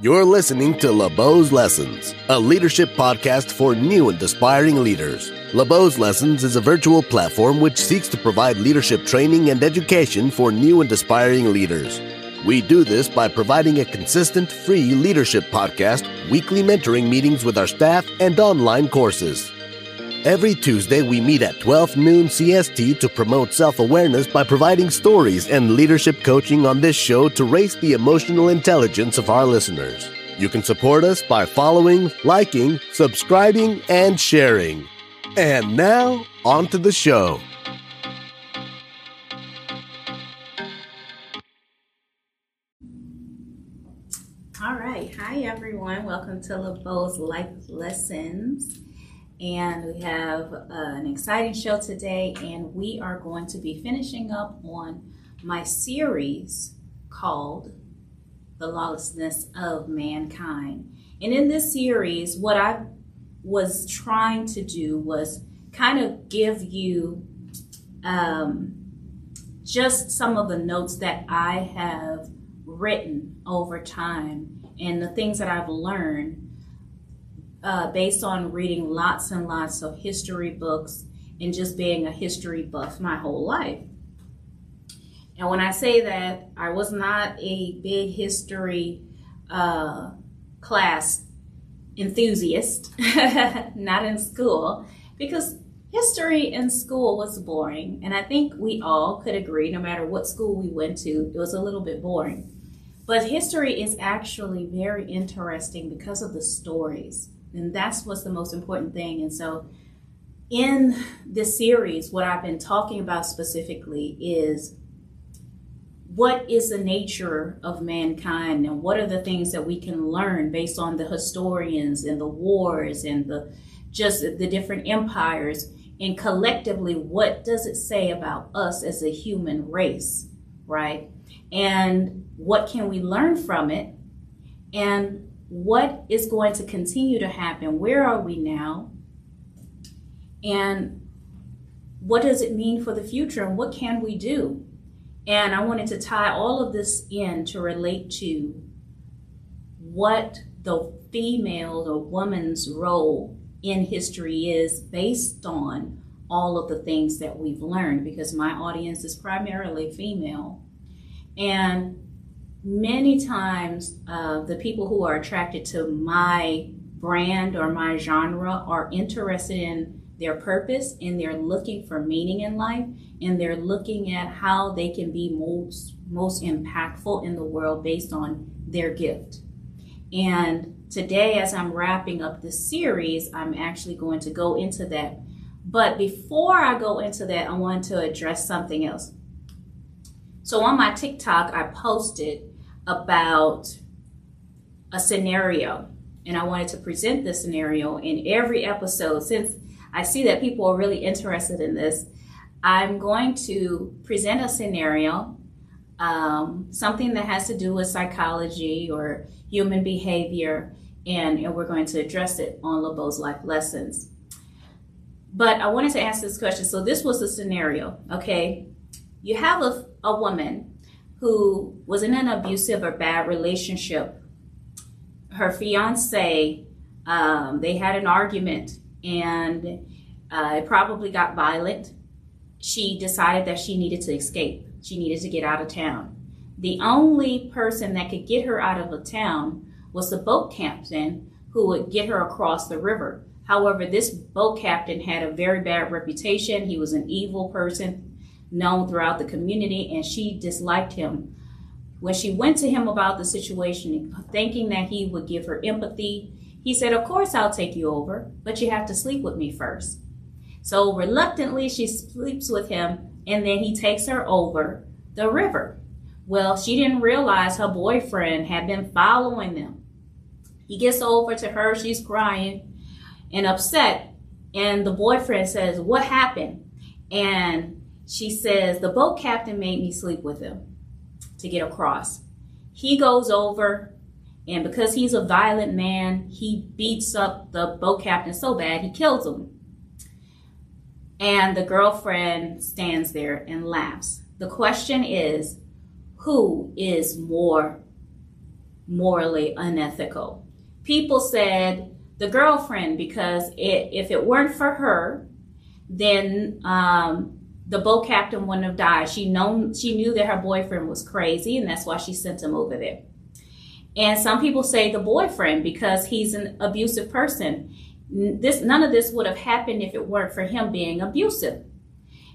You're listening to LeBeau's Lessons, a leadership podcast for new and aspiring leaders. LeBeau's Lessons is a virtual platform which seeks to provide leadership training and education for new and aspiring leaders. We do this by providing a consistent, free leadership podcast, weekly mentoring meetings with our staff, and online courses. Every Tuesday, we meet at 12 noon CST to promote self awareness by providing stories and leadership coaching on this show to raise the emotional intelligence of our listeners. You can support us by following, liking, subscribing, and sharing. And now, on to the show. All right. Hi, everyone. Welcome to LeBeau's Life Lessons and we have uh, an exciting show today and we are going to be finishing up on my series called the lawlessness of mankind. And in this series what i was trying to do was kind of give you um, just some of the notes that i have written over time and the things that i've learned uh, based on reading lots and lots of history books and just being a history buff my whole life. And when I say that, I was not a big history uh, class enthusiast, not in school, because history in school was boring. And I think we all could agree, no matter what school we went to, it was a little bit boring. But history is actually very interesting because of the stories. And that's what's the most important thing. And so, in this series, what I've been talking about specifically is what is the nature of mankind and what are the things that we can learn based on the historians and the wars and the just the different empires and collectively what does it say about us as a human race right and what can we learn from it and what is going to continue to happen? Where are we now? And what does it mean for the future? And what can we do? And I wanted to tie all of this in to relate to what the female or woman's role in history is based on all of the things that we've learned because my audience is primarily female. And many times uh, the people who are attracted to my brand or my genre are interested in their purpose and they're looking for meaning in life and they're looking at how they can be most most impactful in the world based on their gift. And today as i'm wrapping up this series i'm actually going to go into that. But before i go into that i want to address something else. So on my tiktok i posted about a scenario. And I wanted to present this scenario in every episode. Since I see that people are really interested in this, I'm going to present a scenario, um, something that has to do with psychology or human behavior, and, and we're going to address it on LeBeau's Life Lessons. But I wanted to ask this question. So, this was the scenario, okay? You have a, a woman who was in an abusive or bad relationship. Her fiance, um, they had an argument and uh, it probably got violent. She decided that she needed to escape. She needed to get out of town. The only person that could get her out of the town was the boat captain who would get her across the river. However, this boat captain had a very bad reputation. He was an evil person known throughout the community, and she disliked him. When she went to him about the situation, thinking that he would give her empathy, he said, Of course, I'll take you over, but you have to sleep with me first. So reluctantly, she sleeps with him, and then he takes her over the river. Well, she didn't realize her boyfriend had been following them. He gets over to her, she's crying and upset, and the boyfriend says, What happened? And she says, The boat captain made me sleep with him to get across. He goes over, and because he's a violent man, he beats up the boat captain so bad he kills him. And the girlfriend stands there and laughs. The question is who is more morally unethical. People said the girlfriend because it, if it weren't for her, then um, the boat captain wouldn't have died. She known she knew that her boyfriend was crazy, and that's why she sent him over there. And some people say the boyfriend because he's an abusive person. This none of this would have happened if it weren't for him being abusive.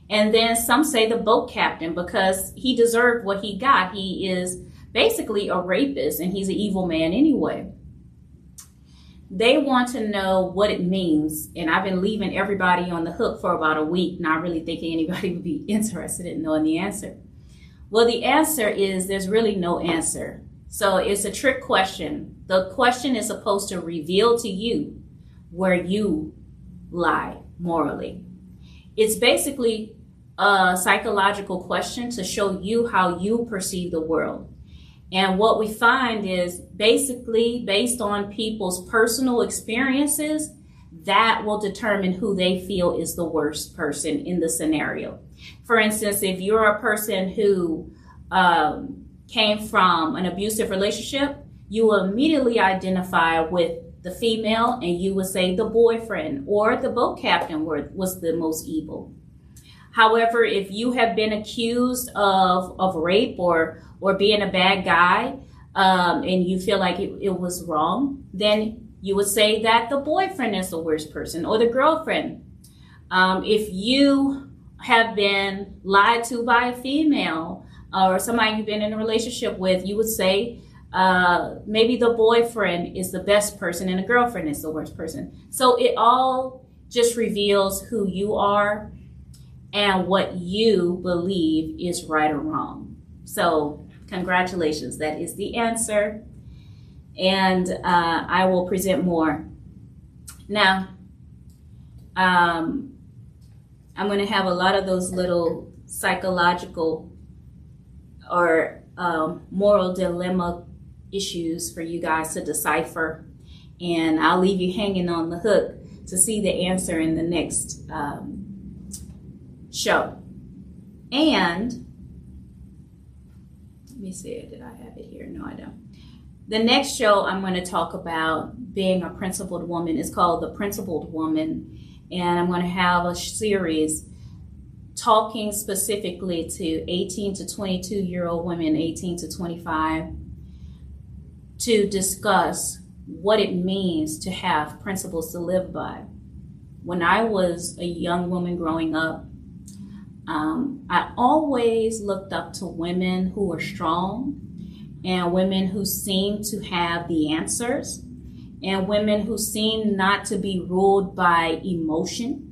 And then some say the boat captain because he deserved what he got. He is basically a rapist and he's an evil man anyway. They want to know what it means. And I've been leaving everybody on the hook for about a week, not really thinking anybody would be interested in knowing the answer. Well, the answer is there's really no answer. So it's a trick question. The question is supposed to reveal to you where you lie morally. It's basically a psychological question to show you how you perceive the world. And what we find is basically based on people's personal experiences, that will determine who they feel is the worst person in the scenario. For instance, if you're a person who um, came from an abusive relationship, you will immediately identify with the female and you would say the boyfriend or the boat captain was the most evil. However, if you have been accused of, of rape or, or being a bad guy um, and you feel like it, it was wrong, then you would say that the boyfriend is the worst person or the girlfriend. Um, if you have been lied to by a female or somebody you've been in a relationship with, you would say uh, maybe the boyfriend is the best person and the girlfriend is the worst person. So it all just reveals who you are and what you believe is right or wrong. So, congratulations, that is the answer. And uh, I will present more. Now, um, I'm going to have a lot of those little psychological or um, moral dilemma issues for you guys to decipher. And I'll leave you hanging on the hook to see the answer in the next um, show. And let me see, did I have it here? No, I don't. The next show I'm going to talk about being a principled woman is called The Principled Woman. And I'm going to have a series talking specifically to 18 to 22 year old women, 18 to 25, to discuss what it means to have principles to live by. When I was a young woman growing up, um, I always looked up to women who were strong and women who seemed to have the answers and women who seemed not to be ruled by emotion.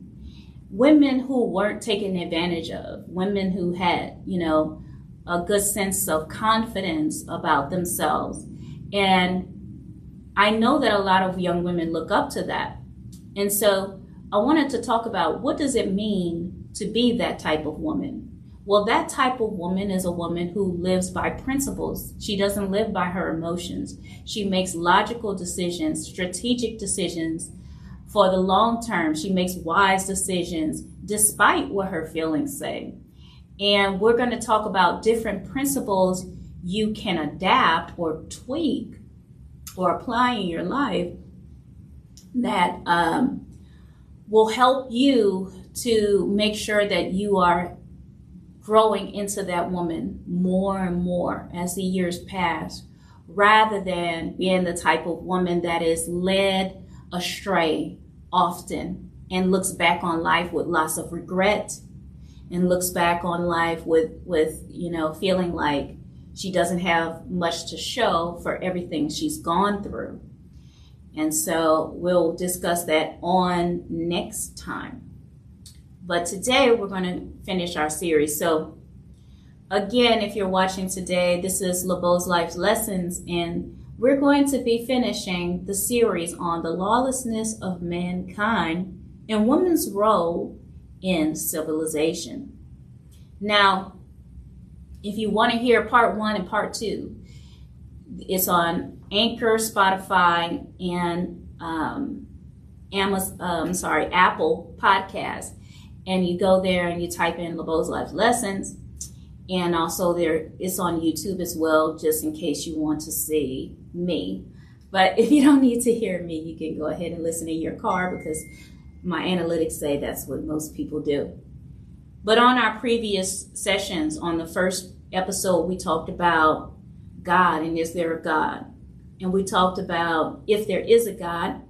Women who weren't taken advantage of, women who had, you know, a good sense of confidence about themselves. And I know that a lot of young women look up to that. And so I wanted to talk about what does it mean to be that type of woman. Well, that type of woman is a woman who lives by principles. She doesn't live by her emotions. She makes logical decisions, strategic decisions for the long term. She makes wise decisions despite what her feelings say. And we're going to talk about different principles you can adapt or tweak or apply in your life that um, will help you to make sure that you are growing into that woman more and more as the years pass, rather than being the type of woman that is led astray often and looks back on life with lots of regret and looks back on life with with you know feeling like she doesn't have much to show for everything she's gone through. And so we'll discuss that on next time but today we're going to finish our series. So, again, if you're watching today, this is LeBeau's Life Lessons, and we're going to be finishing the series on the lawlessness of mankind and woman's role in civilization. Now, if you want to hear part one and part two, it's on Anchor, Spotify, and um, Amazon, um, sorry, Apple Podcast and you go there and you type in LeBeau's Life Lessons, And also there it's on YouTube as well, just in case you want to see me. But if you don't need to hear me, you can go ahead and listen in your car because my analytics say that's what most people do. But on our previous sessions, on the first episode, we talked about God and is there a God? And we talked about if there is a God,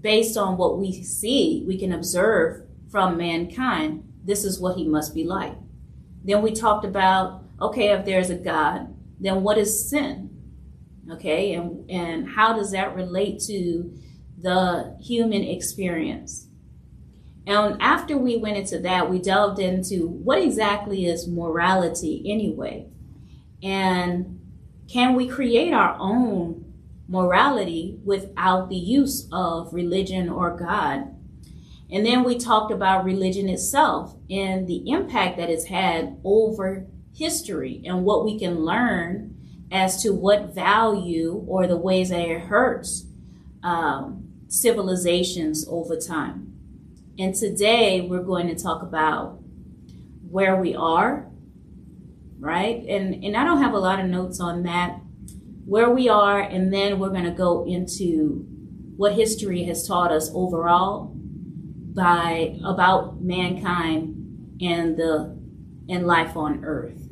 based on what we see, we can observe from mankind, this is what he must be like. Then we talked about okay, if there's a God, then what is sin? Okay, and, and how does that relate to the human experience? And after we went into that, we delved into what exactly is morality anyway? And can we create our own morality without the use of religion or God? And then we talked about religion itself and the impact that it's had over history and what we can learn as to what value or the ways that it hurts um, civilizations over time. And today we're going to talk about where we are, right? And and I don't have a lot of notes on that. Where we are, and then we're going to go into what history has taught us overall by about mankind and the and life on earth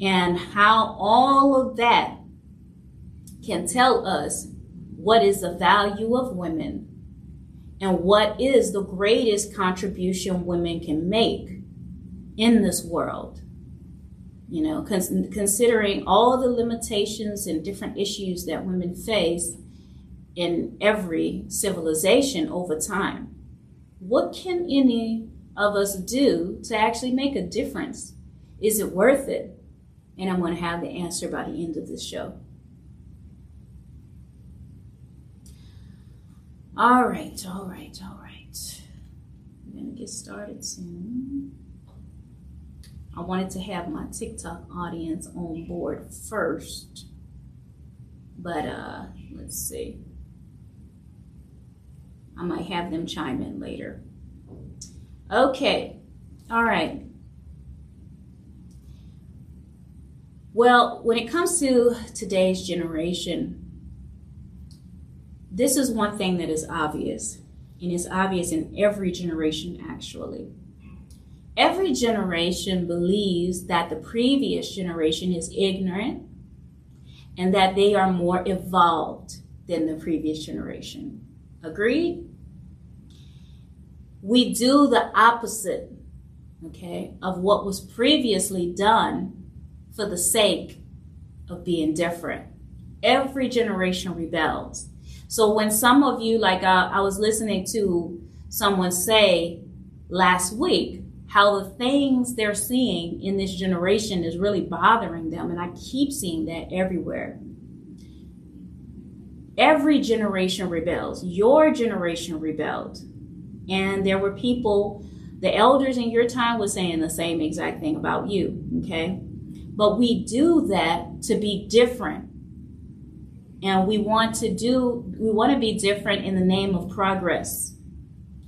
and how all of that can tell us what is the value of women and what is the greatest contribution women can make in this world. You know, cons- considering all the limitations and different issues that women face in every civilization over time, what can any of us do to actually make a difference? Is it worth it? And I'm going to have the answer by the end of this show. All right, all right, all right. I'm going to get started soon. I wanted to have my TikTok audience on board first. But uh, let's see. I might have them chime in later. Okay. All right. Well, when it comes to today's generation, this is one thing that is obvious, and it's obvious in every generation actually. Every generation believes that the previous generation is ignorant and that they are more evolved than the previous generation. Agreed? We do the opposite, okay, of what was previously done for the sake of being different. Every generation rebels. So when some of you, like uh, I was listening to someone say last week, how the things they're seeing in this generation is really bothering them. And I keep seeing that everywhere. Every generation rebels. Your generation rebelled. And there were people, the elders in your time was saying the same exact thing about you. Okay. But we do that to be different. And we want to do, we want to be different in the name of progress,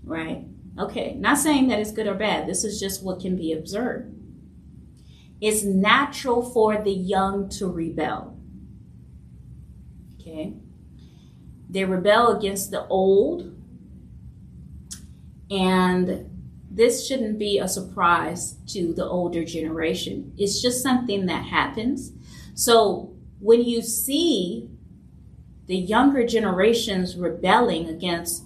right? Okay, not saying that it's good or bad. This is just what can be observed. It's natural for the young to rebel. Okay? They rebel against the old. And this shouldn't be a surprise to the older generation. It's just something that happens. So when you see the younger generations rebelling against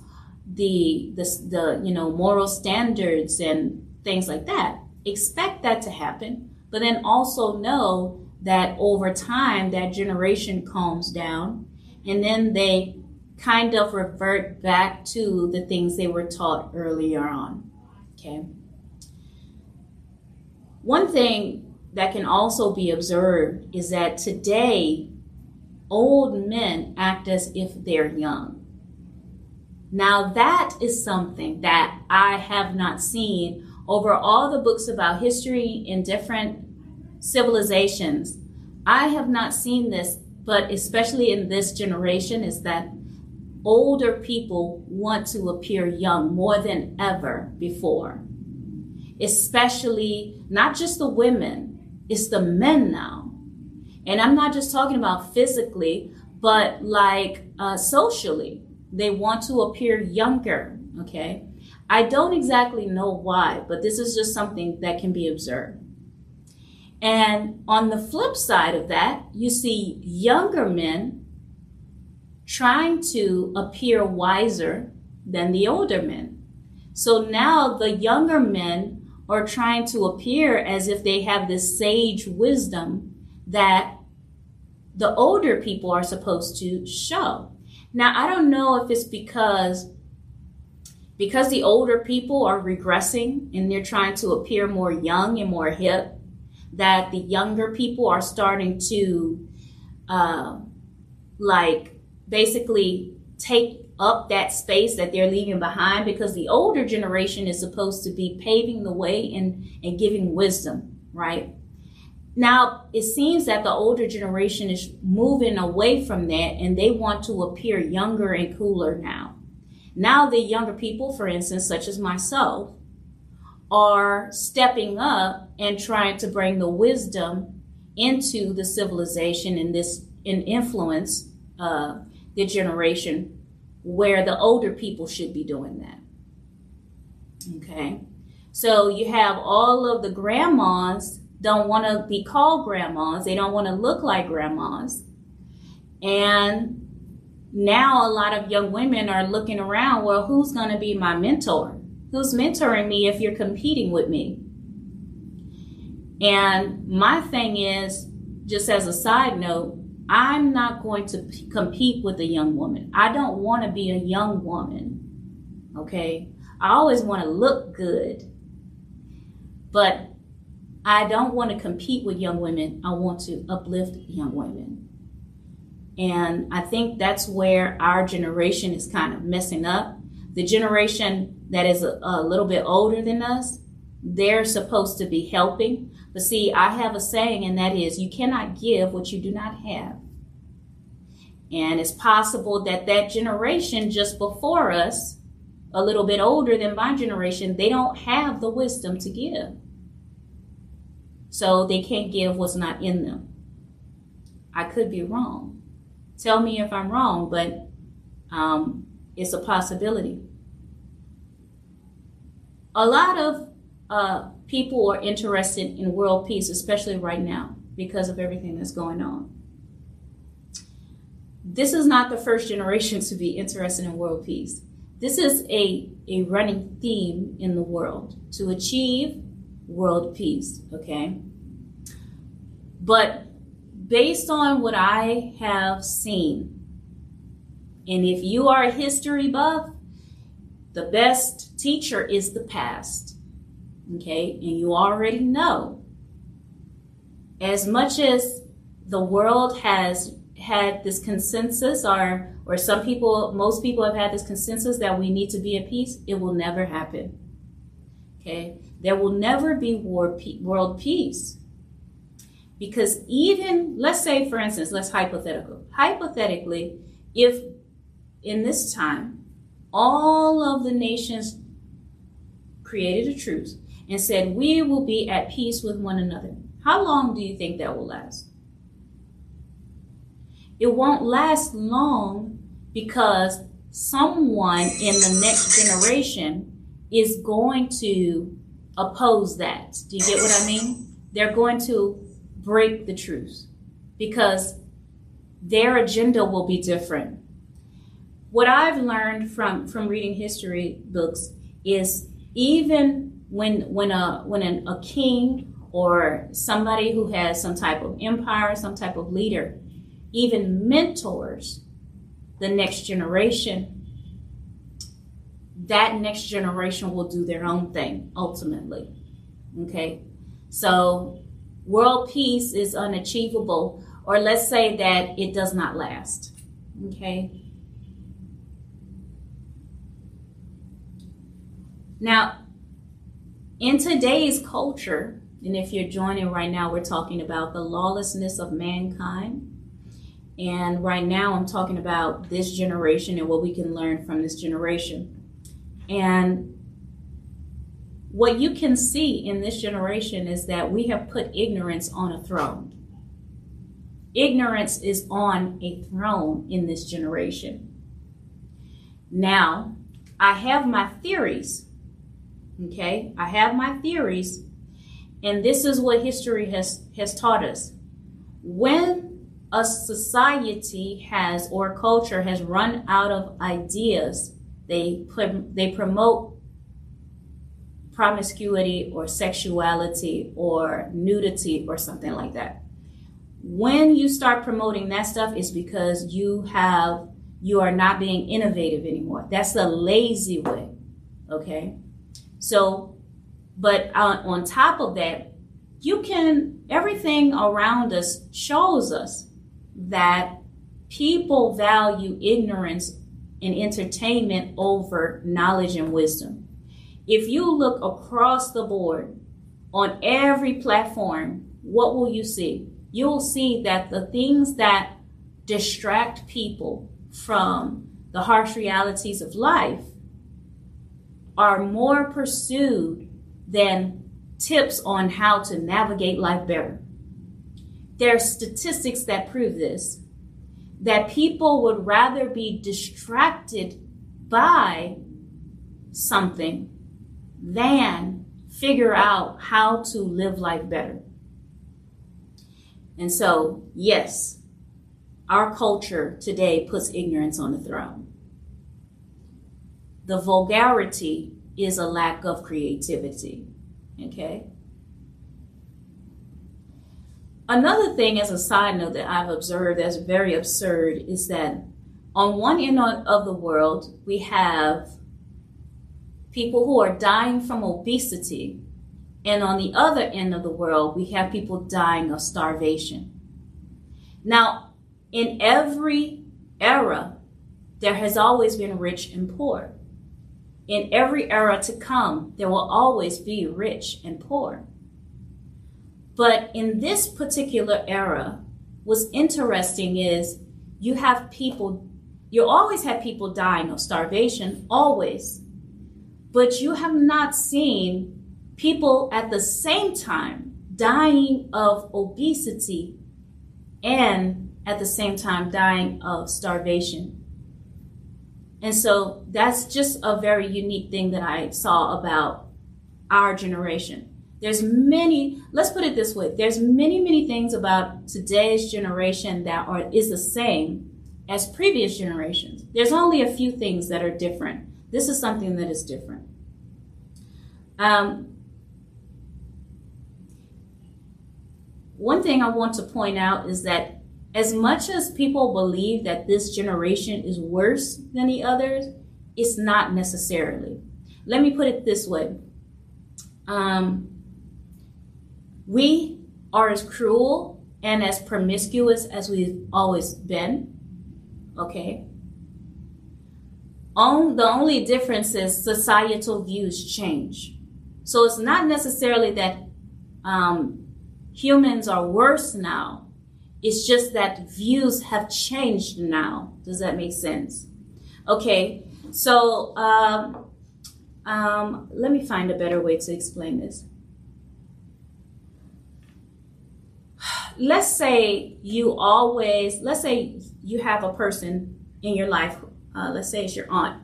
the, the, the you know moral standards and things like that, expect that to happen. But then also know that over time that generation calms down and then they kind of revert back to the things they were taught earlier on. Okay. One thing that can also be observed is that today, old men act as if they're young. Now, that is something that I have not seen over all the books about history in different civilizations. I have not seen this, but especially in this generation, is that older people want to appear young more than ever before. Especially not just the women, it's the men now. And I'm not just talking about physically, but like uh, socially. They want to appear younger, okay? I don't exactly know why, but this is just something that can be observed. And on the flip side of that, you see younger men trying to appear wiser than the older men. So now the younger men are trying to appear as if they have this sage wisdom that the older people are supposed to show. Now, I don't know if it's because because the older people are regressing and they're trying to appear more young and more hip, that the younger people are starting to, uh, like, basically take up that space that they're leaving behind because the older generation is supposed to be paving the way and, and giving wisdom, right? Now, it seems that the older generation is moving away from that and they want to appear younger and cooler now. Now, the younger people, for instance, such as myself, are stepping up and trying to bring the wisdom into the civilization and this and influence uh, the generation where the older people should be doing that. Okay, so you have all of the grandmas don't want to be called grandmas. They don't want to look like grandmas. And now a lot of young women are looking around, well, who's going to be my mentor? Who's mentoring me if you're competing with me? And my thing is, just as a side note, I'm not going to p- compete with a young woman. I don't want to be a young woman. Okay? I always want to look good. But I don't want to compete with young women. I want to uplift young women. And I think that's where our generation is kind of messing up. The generation that is a, a little bit older than us, they're supposed to be helping. But see, I have a saying, and that is you cannot give what you do not have. And it's possible that that generation just before us, a little bit older than my generation, they don't have the wisdom to give. So they can't give what's not in them. I could be wrong. Tell me if I'm wrong, but um, it's a possibility. A lot of uh, people are interested in world peace, especially right now, because of everything that's going on. This is not the first generation to be interested in world peace. This is a, a running theme in the world to achieve world peace, okay? But based on what I have seen, and if you are a history buff, the best teacher is the past, okay? And you already know. As much as the world has had this consensus or or some people most people have had this consensus that we need to be at peace it will never happen okay there will never be war, world peace. Because even, let's say, for instance, let's hypothetical. Hypothetically, if in this time all of the nations created a truce and said, we will be at peace with one another, how long do you think that will last? It won't last long because someone in the next generation is going to oppose that. Do you get what I mean? They're going to break the truth because their agenda will be different. What I've learned from from reading history books is even when when a when an, a king or somebody who has some type of empire, some type of leader, even mentors the next generation, that next generation will do their own thing ultimately. Okay? So, world peace is unachievable, or let's say that it does not last. Okay? Now, in today's culture, and if you're joining right now, we're talking about the lawlessness of mankind. And right now, I'm talking about this generation and what we can learn from this generation. And what you can see in this generation is that we have put ignorance on a throne. Ignorance is on a throne in this generation. Now, I have my theories. Okay? I have my theories. And this is what history has, has taught us. When a society has or culture has run out of ideas, they, they promote promiscuity or sexuality or nudity or something like that. When you start promoting that stuff, it's because you have you are not being innovative anymore. That's the lazy way. Okay. So, but on, on top of that, you can, everything around us shows us that people value ignorance and entertainment over knowledge and wisdom. If you look across the board on every platform, what will you see? You'll see that the things that distract people from the harsh realities of life are more pursued than tips on how to navigate life better. There are statistics that prove this that people would rather be distracted by something than figure out how to live life better. And so, yes, our culture today puts ignorance on the throne. The vulgarity is a lack of creativity. Okay? Another thing, as a side note, that I've observed that's very absurd is that on one end of the world, we have people who are dying from obesity, and on the other end of the world, we have people dying of starvation. Now, in every era, there has always been rich and poor. In every era to come, there will always be rich and poor. But in this particular era, what's interesting is you have people, you always have people dying of starvation, always. But you have not seen people at the same time dying of obesity and at the same time dying of starvation. And so that's just a very unique thing that I saw about our generation. There's many, let's put it this way, there's many, many things about today's generation that are is the same as previous generations. There's only a few things that are different. This is something that is different. Um, one thing I want to point out is that as much as people believe that this generation is worse than the others, it's not necessarily. Let me put it this way um, we are as cruel and as promiscuous as we've always been. Okay? On, the only difference is societal views change. So it's not necessarily that um, humans are worse now it's just that views have changed now. Does that make sense? Okay, so um, um, let me find a better way to explain this. Let's say you always, let's say you have a person in your life, uh, let's say it's your aunt.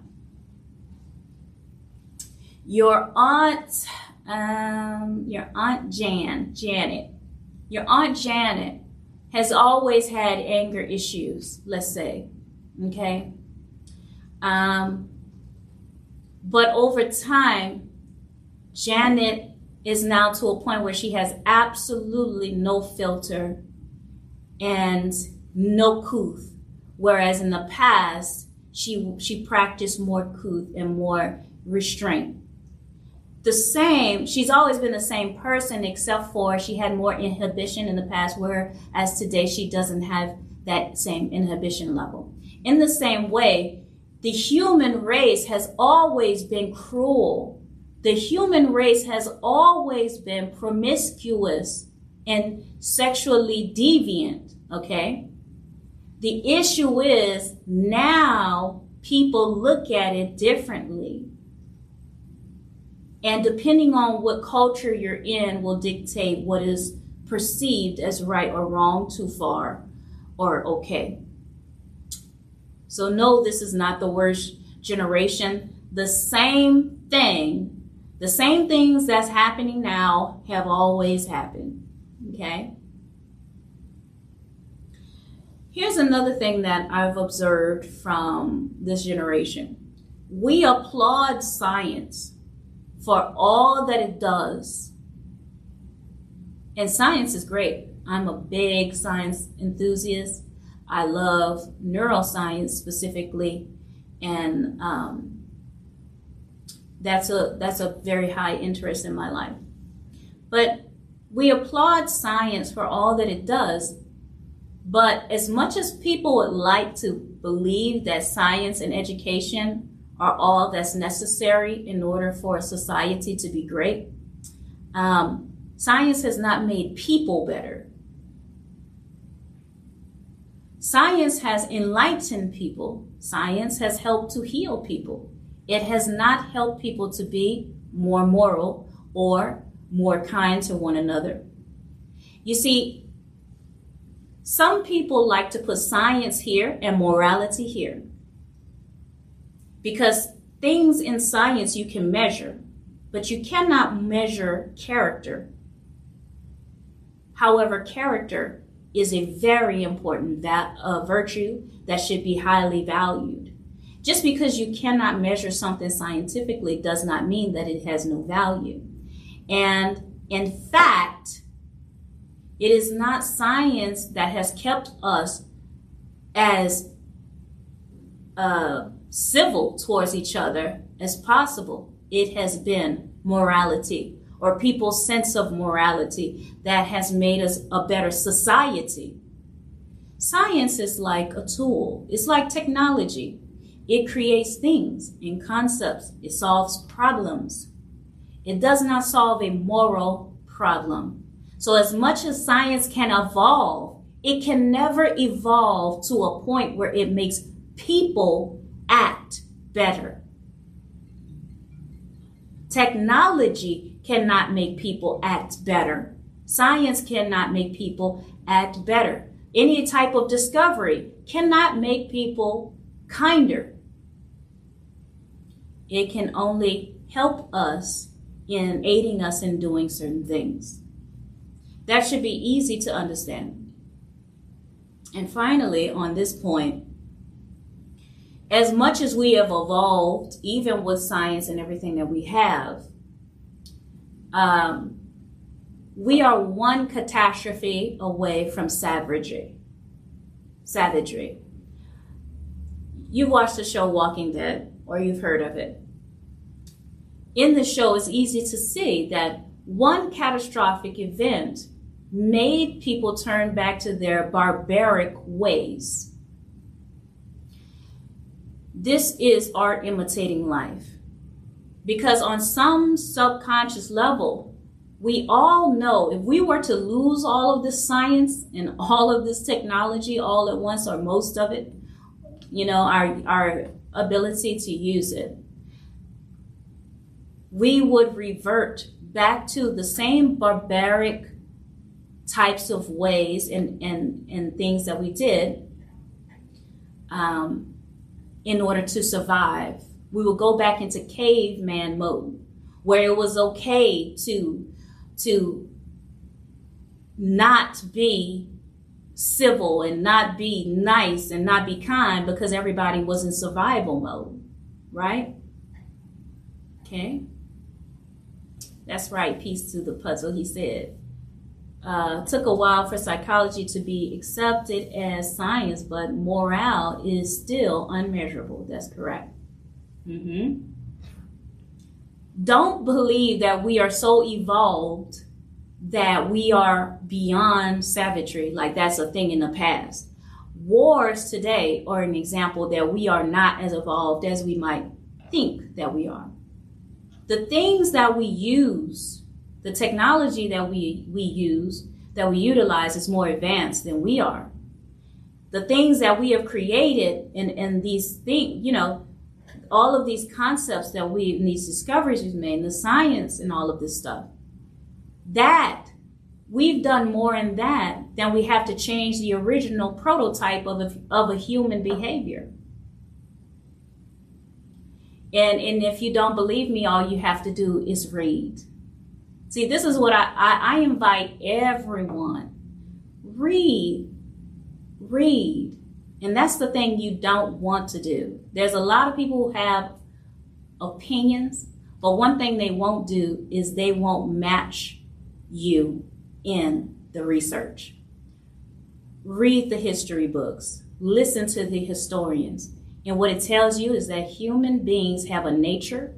Your aunt, um, your aunt Jan, Janet, your aunt Janet has always had anger issues, let's say. Okay? Um, but over time, Janet is now to a point where she has absolutely no filter and no couth. Whereas in the past, she she practiced more couth and more restraint the same. She's always been the same person, except for she had more inhibition in the past, whereas today she doesn't have that same inhibition level. In the same way, the human race has always been cruel. The human race has always been promiscuous and sexually deviant, okay? The issue is now people look at it differently And depending on what culture you're in, will dictate what is perceived as right or wrong, too far, or okay. So, no, this is not the worst generation. The same thing, the same things that's happening now have always happened. Okay? Here's another thing that I've observed from this generation we applaud science for all that it does. And science is great. I'm a big science enthusiast. I love neuroscience specifically, and um, that's a that's a very high interest in my life. But we applaud science for all that it does. But as much as people would like to believe that science and education are all that's necessary in order for a society to be great. Um, science has not made people better. Science has enlightened people. Science has helped to heal people. It has not helped people to be more moral or more kind to one another. You see, some people like to put science here and morality here because things in science you can measure, but you cannot measure character. However, character is a very important uh, virtue that should be highly valued. Just because you cannot measure something scientifically does not mean that it has no value. And in fact, it is not science that has kept us as uh, civil towards each other as possible. It has been morality or people's sense of morality that has made us a better society. Science is like a tool, it's like technology. It creates things and concepts, it solves problems. It does not solve a moral problem. So, as much as science can evolve, it can never evolve to a point where it makes people act better. Technology cannot make people act better. Science cannot make people act better. Any type of discovery cannot make people kinder. It can only help us in aiding us in doing certain things. That should be easy to understand. And finally, on this point, as much as we have evolved, even with science and everything that we have, um, we are one catastrophe away from savagery. Savagery. You've watched the show Walking Dead, or you've heard of it. In the show, it's easy to see that one catastrophic event made people turn back to their barbaric ways this is art imitating life. Because on some subconscious level, we all know if we were to lose all of this science and all of this technology all at once, or most of it, you know, our, our ability to use it, we would revert back to the same barbaric types of ways and, and, and things that we did. Um, in order to survive. We would go back into caveman mode where it was okay to to not be civil and not be nice and not be kind because everybody was in survival mode, right? Okay. That's right, piece to the puzzle, he said uh, took a while for psychology to be accepted as science, but morale is still unmeasurable. That's correct. Mm-hmm. Don't believe that we are so evolved that we are beyond savagery, like that's a thing in the past. Wars today are an example that we are not as evolved as we might think that we are. The things that we use the technology that we, we use, that we utilize, is more advanced than we are. The things that we have created and, and these things, you know, all of these concepts that we, and these discoveries we've made, and the science and all of this stuff, that we've done more in that than we have to change the original prototype of a, of a human behavior. And, and if you don't believe me, all you have to do is read. See, this is what I, I, I invite everyone. Read. Read. And that's the thing you don't want to do. There's a lot of people who have opinions, but one thing they won't do is they won't match you in the research. Read the history books, listen to the historians. And what it tells you is that human beings have a nature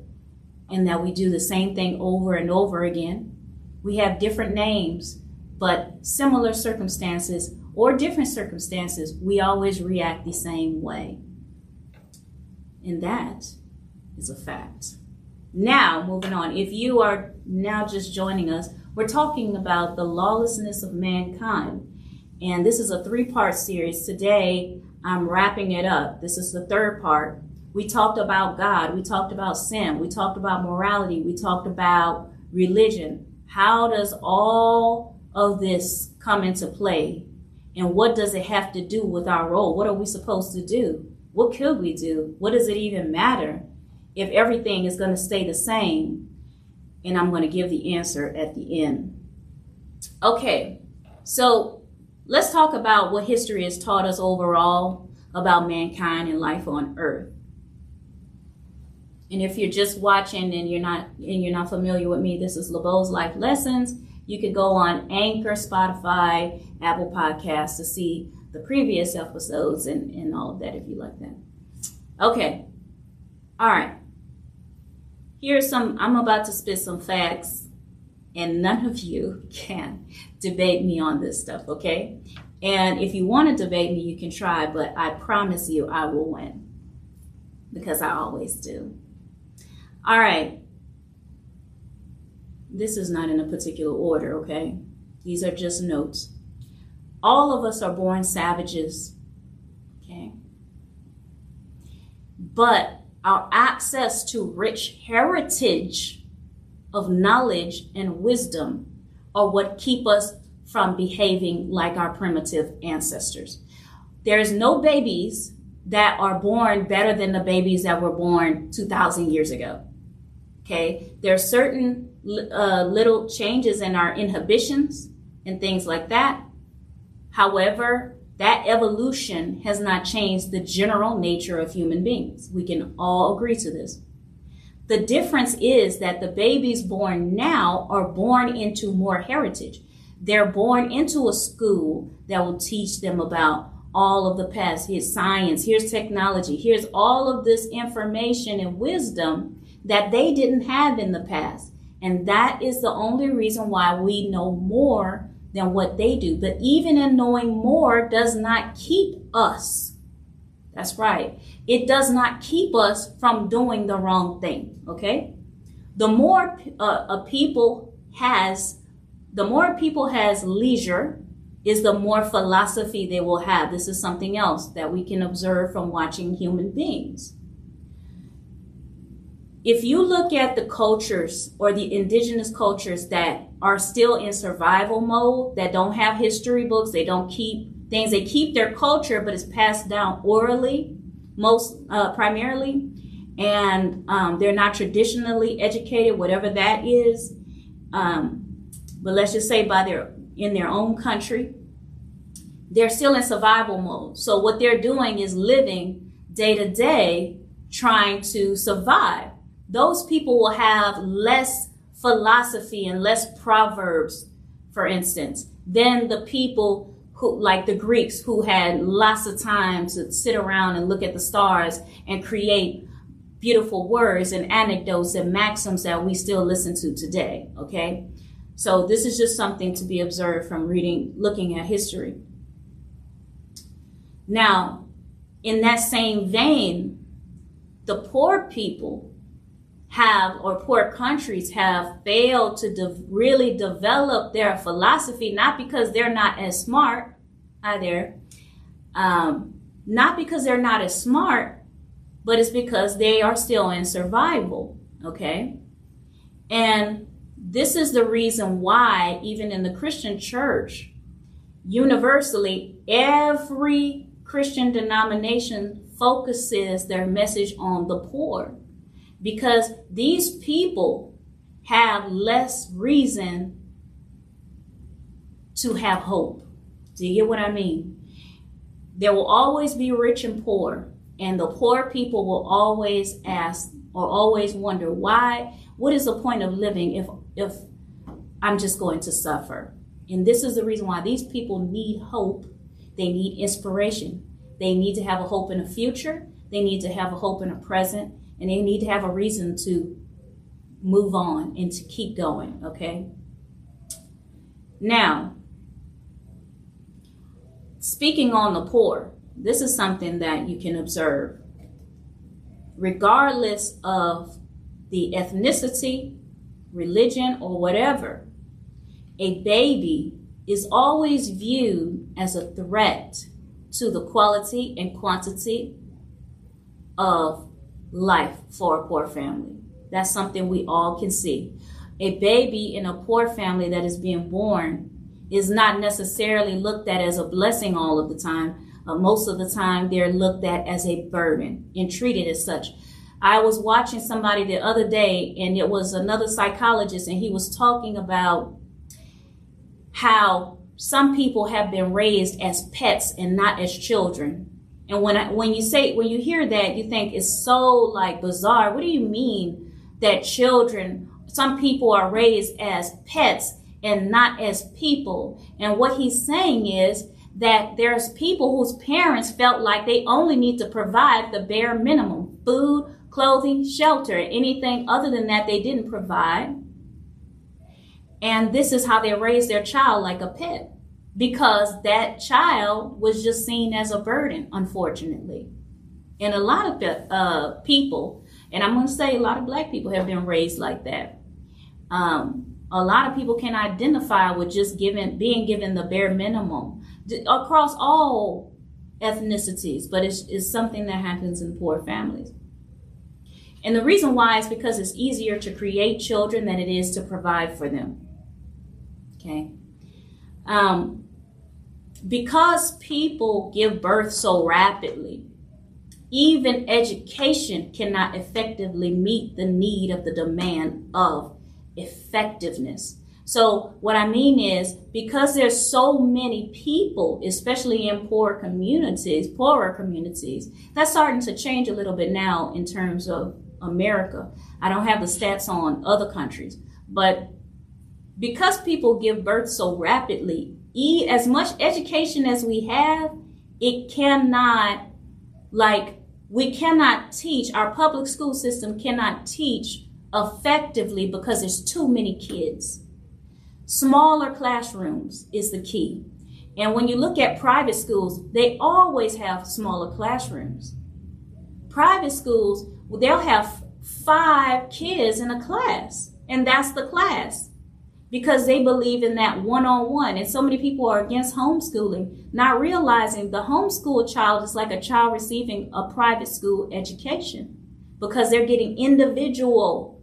and that we do the same thing over and over again. We have different names, but similar circumstances or different circumstances, we always react the same way. And that is a fact. Now, moving on, if you are now just joining us, we're talking about the lawlessness of mankind. And this is a three part series. Today, I'm wrapping it up. This is the third part. We talked about God, we talked about sin, we talked about morality, we talked about religion. How does all of this come into play? And what does it have to do with our role? What are we supposed to do? What could we do? What does it even matter if everything is going to stay the same? And I'm going to give the answer at the end. Okay, so let's talk about what history has taught us overall about mankind and life on earth. And if you're just watching and you're not and you're not familiar with me, this is LaBeaud's Life Lessons. You could go on Anchor, Spotify, Apple Podcasts to see the previous episodes and, and all of that if you like that. Okay. All right. Here's some, I'm about to spit some facts, and none of you can debate me on this stuff, okay? And if you want to debate me, you can try, but I promise you I will win because I always do. All right. This is not in a particular order, okay? These are just notes. All of us are born savages, okay? But our access to rich heritage of knowledge and wisdom are what keep us from behaving like our primitive ancestors. There is no babies that are born better than the babies that were born 2,000 years ago. Okay, there are certain uh, little changes in our inhibitions and things like that. However, that evolution has not changed the general nature of human beings. We can all agree to this. The difference is that the babies born now are born into more heritage. They're born into a school that will teach them about all of the past. Here's science, here's technology, here's all of this information and wisdom that they didn't have in the past. And that is the only reason why we know more than what they do. But even in knowing more does not keep us. That's right. It does not keep us from doing the wrong thing. Okay. The more uh, a people has, the more people has leisure is the more philosophy they will have. This is something else that we can observe from watching human beings if you look at the cultures or the indigenous cultures that are still in survival mode, that don't have history books, they don't keep things, they keep their culture, but it's passed down orally, most uh, primarily, and um, they're not traditionally educated, whatever that is. Um, but let's just say by their in their own country, they're still in survival mode. So what they're doing is living day to day, trying to survive those people will have less philosophy and less proverbs, for instance, than the people who, like the Greeks, who had lots of time to sit around and look at the stars and create beautiful words and anecdotes and maxims that we still listen to today. Okay. So this is just something to be observed from reading, looking at history. Now, in that same vein, the poor people have or poor countries have failed to de- really develop their philosophy, not because they're not as smart either, um, not because they're not as smart, but it's because they are still in survival, okay? And this is the reason why, even in the Christian church, universally, every Christian denomination focuses their message on the poor because these people have less reason to have hope. Do you get what I mean? There will always be rich and poor, and the poor people will always ask or always wonder why what is the point of living if if I'm just going to suffer? And this is the reason why these people need hope. They need inspiration. They need to have a hope in the future. They need to have a hope in the present. And they need to have a reason to move on and to keep going, okay? Now, speaking on the poor, this is something that you can observe. Regardless of the ethnicity, religion, or whatever, a baby is always viewed as a threat to the quality and quantity of life for a poor family. That's something we all can see. A baby in a poor family that is being born is not necessarily looked at as a blessing all of the time. Uh, most of the time, they're looked at as a burden and treated as such. I was watching somebody the other day, and it was another psychologist, and he was talking about how some people have been raised as pets and not as children. And when I, when you say when you hear that, you think it's so like bizarre. What do you mean that children? Some people are raised as pets and not as people. And what he's saying is that there's people whose parents felt like they only need to provide the bare minimum food, clothing, shelter. Anything other than that, they didn't provide. And this is how they raise their child like a pet because that child was just seen as a burden, unfortunately. And a lot of uh, people, and I'm going to say a lot of black people have been raised like that. Um, a lot of people can identify with just given being given the bare minimum across all ethnicities, but it's, it's something that happens in poor families. And the reason why is because it's easier to create children than it is to provide for them. Okay. Um, because people give birth so rapidly, even education cannot effectively meet the need of the demand of effectiveness. So what I mean is because there's so many people, especially in poor communities, poorer communities, that's starting to change a little bit now in terms of America. I don't have the stats on other countries, but because people give birth so rapidly, e as much education as we have, it cannot like we cannot teach our public school system cannot teach effectively because there's too many kids. Smaller classrooms is the key. And when you look at private schools, they always have smaller classrooms. Private schools, they'll have five kids in a class, and that's the class because they believe in that one on one. And so many people are against homeschooling, not realizing the homeschool child is like a child receiving a private school education because they're getting individual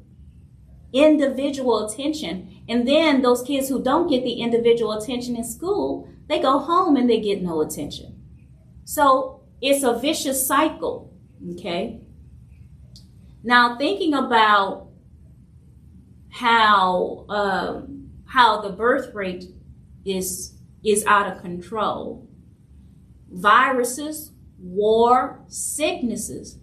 individual attention. And then those kids who don't get the individual attention in school they go home and they get no attention. So it's a vicious cycle okay? Now thinking about how um, how the birth rate is is out of control. Viruses, war, sicknesses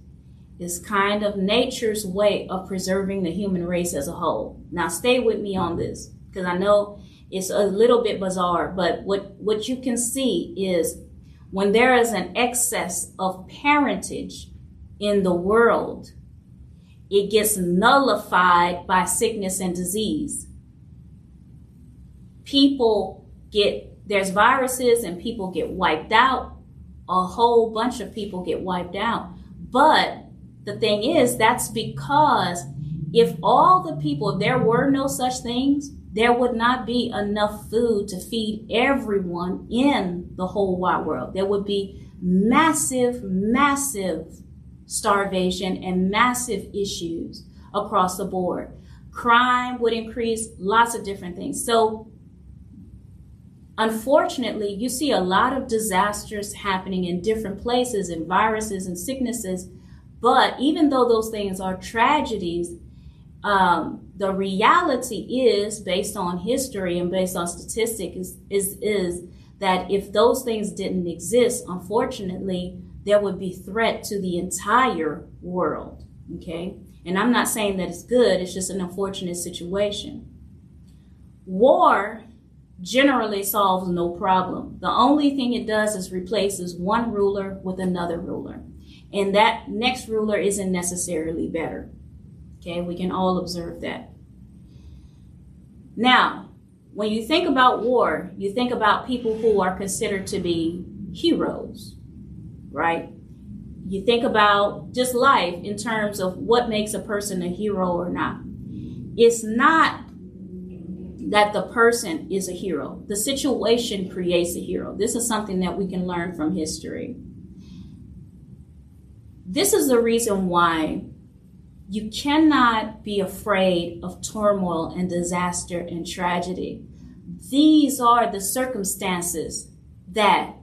is kind of nature's way of preserving the human race as a whole. Now stay with me on this because I know it's a little bit bizarre, but what what you can see is when there is an excess of parentage in the world, it gets nullified by sickness and disease people get, there's viruses and people get wiped out. A whole bunch of people get wiped out. But the thing is, that's because if all the people, if there were no such things, there would not be enough food to feed everyone in the whole wide world. There would be massive, massive starvation, and massive issues across the board. Crime would increase, lots of different things. So, unfortunately, you see a lot of disasters happening in different places and viruses and sicknesses. But even though those things are tragedies, um, the reality is, based on history and based on statistics, is, is, is that if those things didn't exist, unfortunately, there would be threat to the entire world. Okay? And I'm not saying that it's good, it's just an unfortunate situation. War generally solves no problem. The only thing it does is replaces one ruler with another ruler. And that next ruler isn't necessarily better. Okay, we can all observe that. Now, when you think about war, you think about people who are considered to be heroes, right? You think about just life in terms of what makes a person a hero or not. It's not that the person is a hero. The situation creates a hero. This is something that we can learn from history. This is the reason why you cannot be afraid of turmoil and disaster and tragedy. These are the circumstances that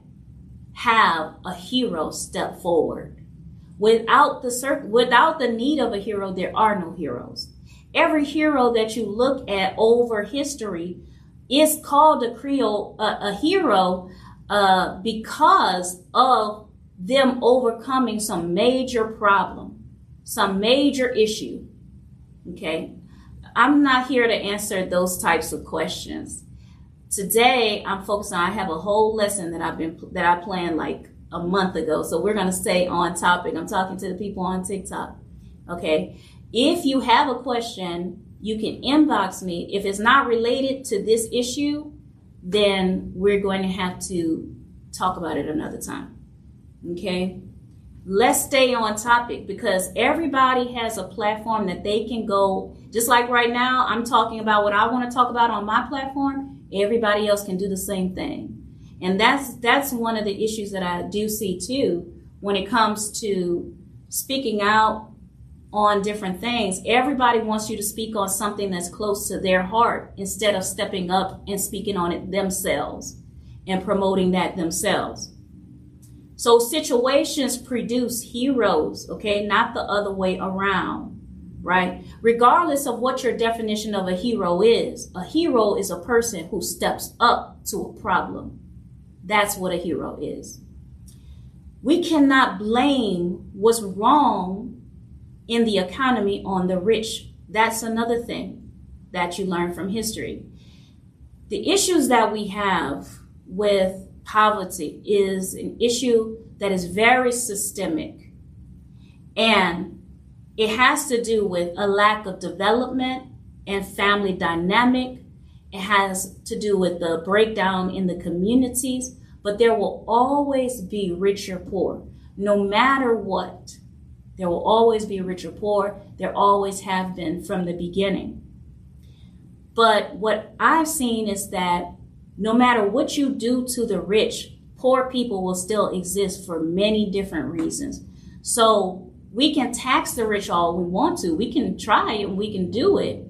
have a hero step forward. Without the without the need of a hero, there are no heroes. Every hero that you look at over history is called a Creole a hero uh, because of them overcoming some major problem some major issue. Okay. I'm not here to answer those types of questions. Today, I'm focused on, I have a whole lesson that I've been, that I planned like a month ago. So we're going to stay on topic. I'm talking to the people on TikTok. Okay. If you have a question, you can inbox me. If it's not related to this issue, then we're going to have to talk about it another time. Okay let's stay on topic because everybody has a platform that they can go just like right now i'm talking about what i want to talk about on my platform everybody else can do the same thing and that's that's one of the issues that i do see too when it comes to speaking out on different things everybody wants you to speak on something that's close to their heart instead of stepping up and speaking on it themselves and promoting that themselves so situations produce heroes, okay, not the other way around, right? Regardless of what your definition of a hero is, a hero is a person who steps up to a problem. That's what a hero is. We cannot blame what's wrong in the economy on the rich. That's another thing that you learn from history. The issues that we have with poverty is an issue that is very systemic. And it has to do with a lack of development and family dynamic. It has to do with the breakdown in the communities, but there will always be rich or poor, no matter what. There will always be rich or poor. There always have been from the beginning. But what I've seen is that no matter what you do to the rich, poor people will still exist for many different reasons. So we can tax the rich all we want to. We can try and we can do it.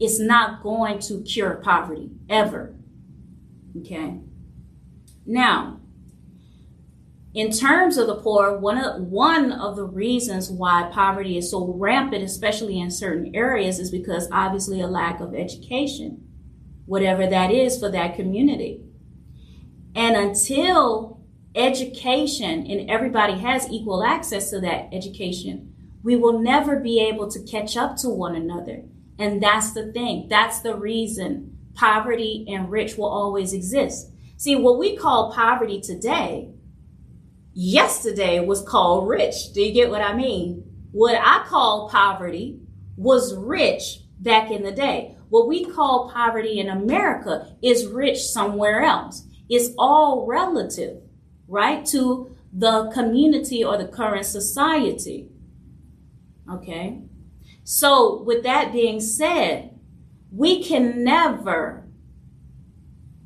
It's not going to cure poverty ever. Okay. Now, in terms of the poor, one of one of the reasons why poverty is so rampant, especially in certain areas, is because obviously a lack of education whatever that is for that community. And until education and everybody has equal access to that education, we will never be able to catch up to one another. And that's the thing. That's the reason poverty and rich will always exist. See, what we call poverty today, yesterday was called rich. Do you get what I mean? What I call poverty was rich back in the day. What we call poverty in America is rich somewhere else. It's all relative, right, to the community or the current society. Okay? So, with that being said, we can never,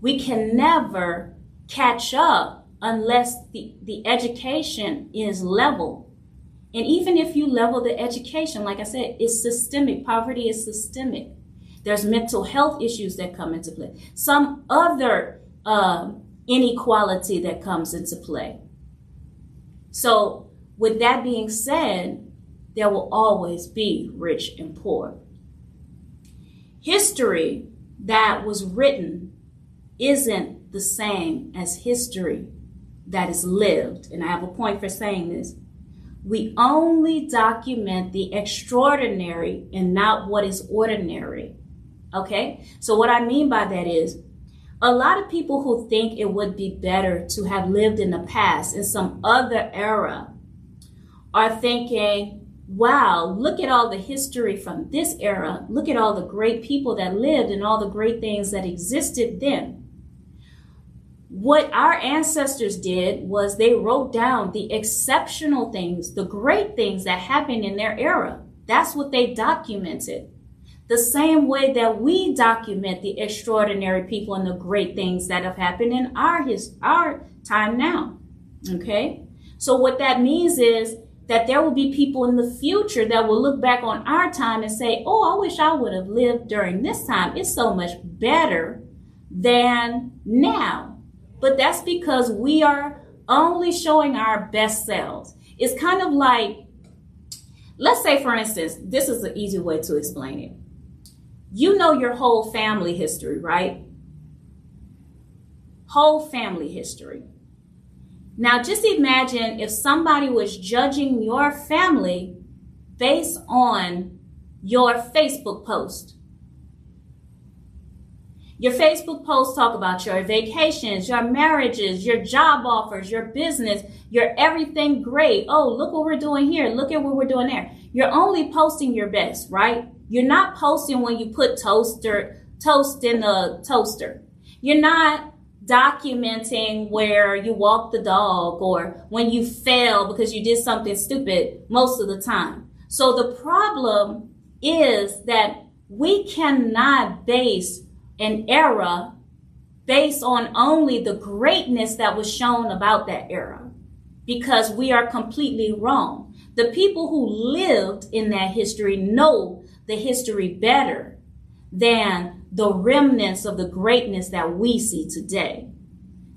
we can never catch up unless the, the education is level And even if you level the education, like I said, it's systemic. Poverty is systemic. There's mental health issues that come into play. Some other uh, inequality that comes into play. So, with that being said, there will always be rich and poor. History that was written isn't the same as history that is lived. And I have a point for saying this. We only document the extraordinary and not what is ordinary. Okay? So, what I mean by that is a lot of people who think it would be better to have lived in the past in some other era are thinking, wow, look at all the history from this era. Look at all the great people that lived and all the great things that existed then. What our ancestors did was they wrote down the exceptional things, the great things that happened in their era. That's what they documented. The same way that we document the extraordinary people and the great things that have happened in our his our time now. Okay? So what that means is that there will be people in the future that will look back on our time and say, "Oh, I wish I would have lived during this time. It's so much better than now." But that's because we are only showing our best selves. It's kind of like, let's say, for instance, this is an easy way to explain it. You know your whole family history, right? Whole family history. Now, just imagine if somebody was judging your family based on your Facebook post. Your Facebook posts talk about your vacations, your marriages, your job offers, your business, your everything great. Oh, look what we're doing here. Look at what we're doing there. You're only posting your best, right? You're not posting when you put toaster toast in the toaster. You're not documenting where you walk the dog or when you fail because you did something stupid most of the time. So the problem is that we cannot base an era based on only the greatness that was shown about that era because we are completely wrong. The people who lived in that history know the history better than the remnants of the greatness that we see today.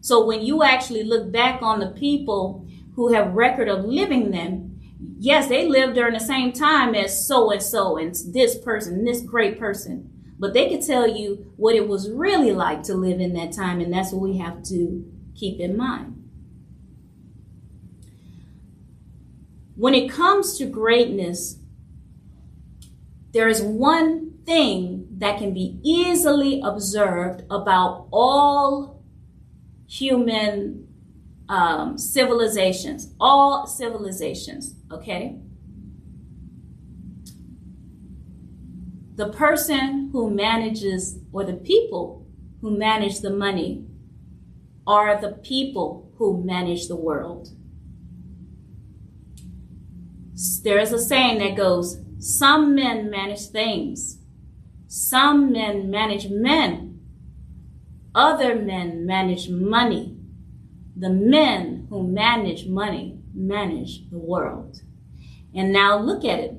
So when you actually look back on the people who have record of living them, yes, they lived during the same time as so and so and this person, this great person but they could tell you what it was really like to live in that time, and that's what we have to keep in mind. When it comes to greatness, there is one thing that can be easily observed about all human um, civilizations, all civilizations, okay? The person who manages or the people who manage the money are the people who manage the world. There is a saying that goes, some men manage things, some men manage men, other men manage money. The men who manage money manage the world. And now look at it.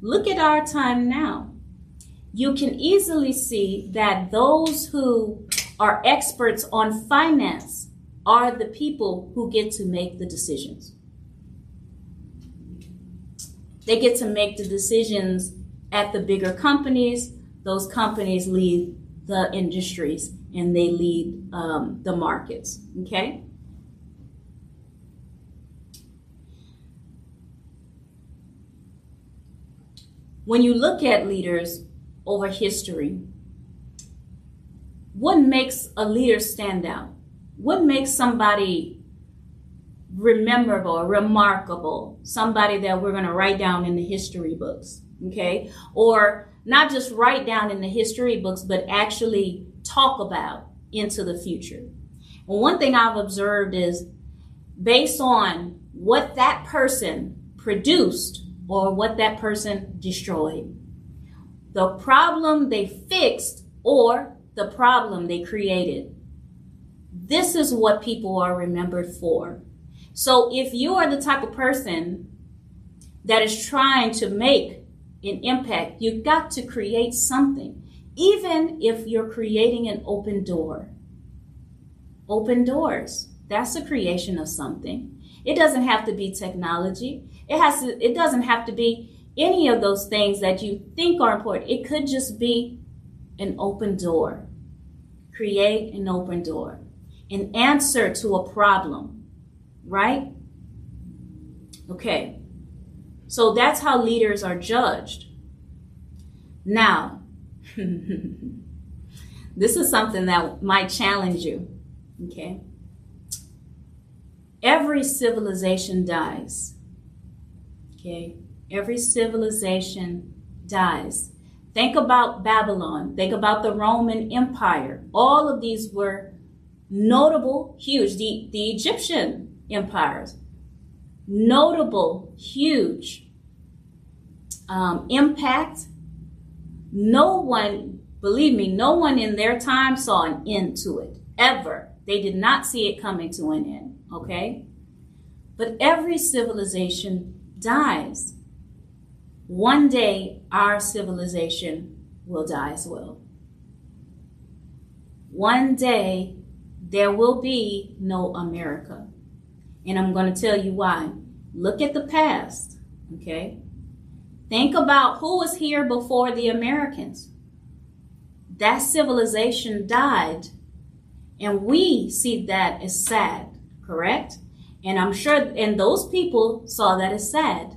Look at our time now you can easily see that those who are experts on finance are the people who get to make the decisions. They get to make the decisions at the bigger companies. Those companies lead the industries and they lead um, the markets. Okay? When you look at leaders, over history. What makes a leader stand out? What makes somebody rememberable, remarkable, somebody that we're going to write down in the history books, okay? Or not just write down in the history books, but actually talk about into the future. One thing I've observed is based on what that person produced or what that person destroyed the problem they fixed or the problem they created. This is what people are remembered for. So if you are the type of person that is trying to make an impact, you've got to create something, even if you're creating an open door. Open doors. That's the creation of something. It doesn't have to be technology. It has to, it doesn't have to be any of those things that you think are important. It could just be an open door. Create an open door. An answer to a problem, right? Okay. So that's how leaders are judged. Now, this is something that might challenge you. Okay. Every civilization dies. Okay. Every civilization dies. Think about Babylon. Think about the Roman Empire. All of these were notable, huge. The, the Egyptian empires, notable, huge um, impact. No one, believe me, no one in their time saw an end to it, ever. They did not see it coming to an end, okay? But every civilization dies. One day, our civilization will die as well. One day, there will be no America. And I'm going to tell you why. Look at the past, okay? Think about who was here before the Americans. That civilization died and we see that as sad, correct? And I'm sure, and those people saw that as sad.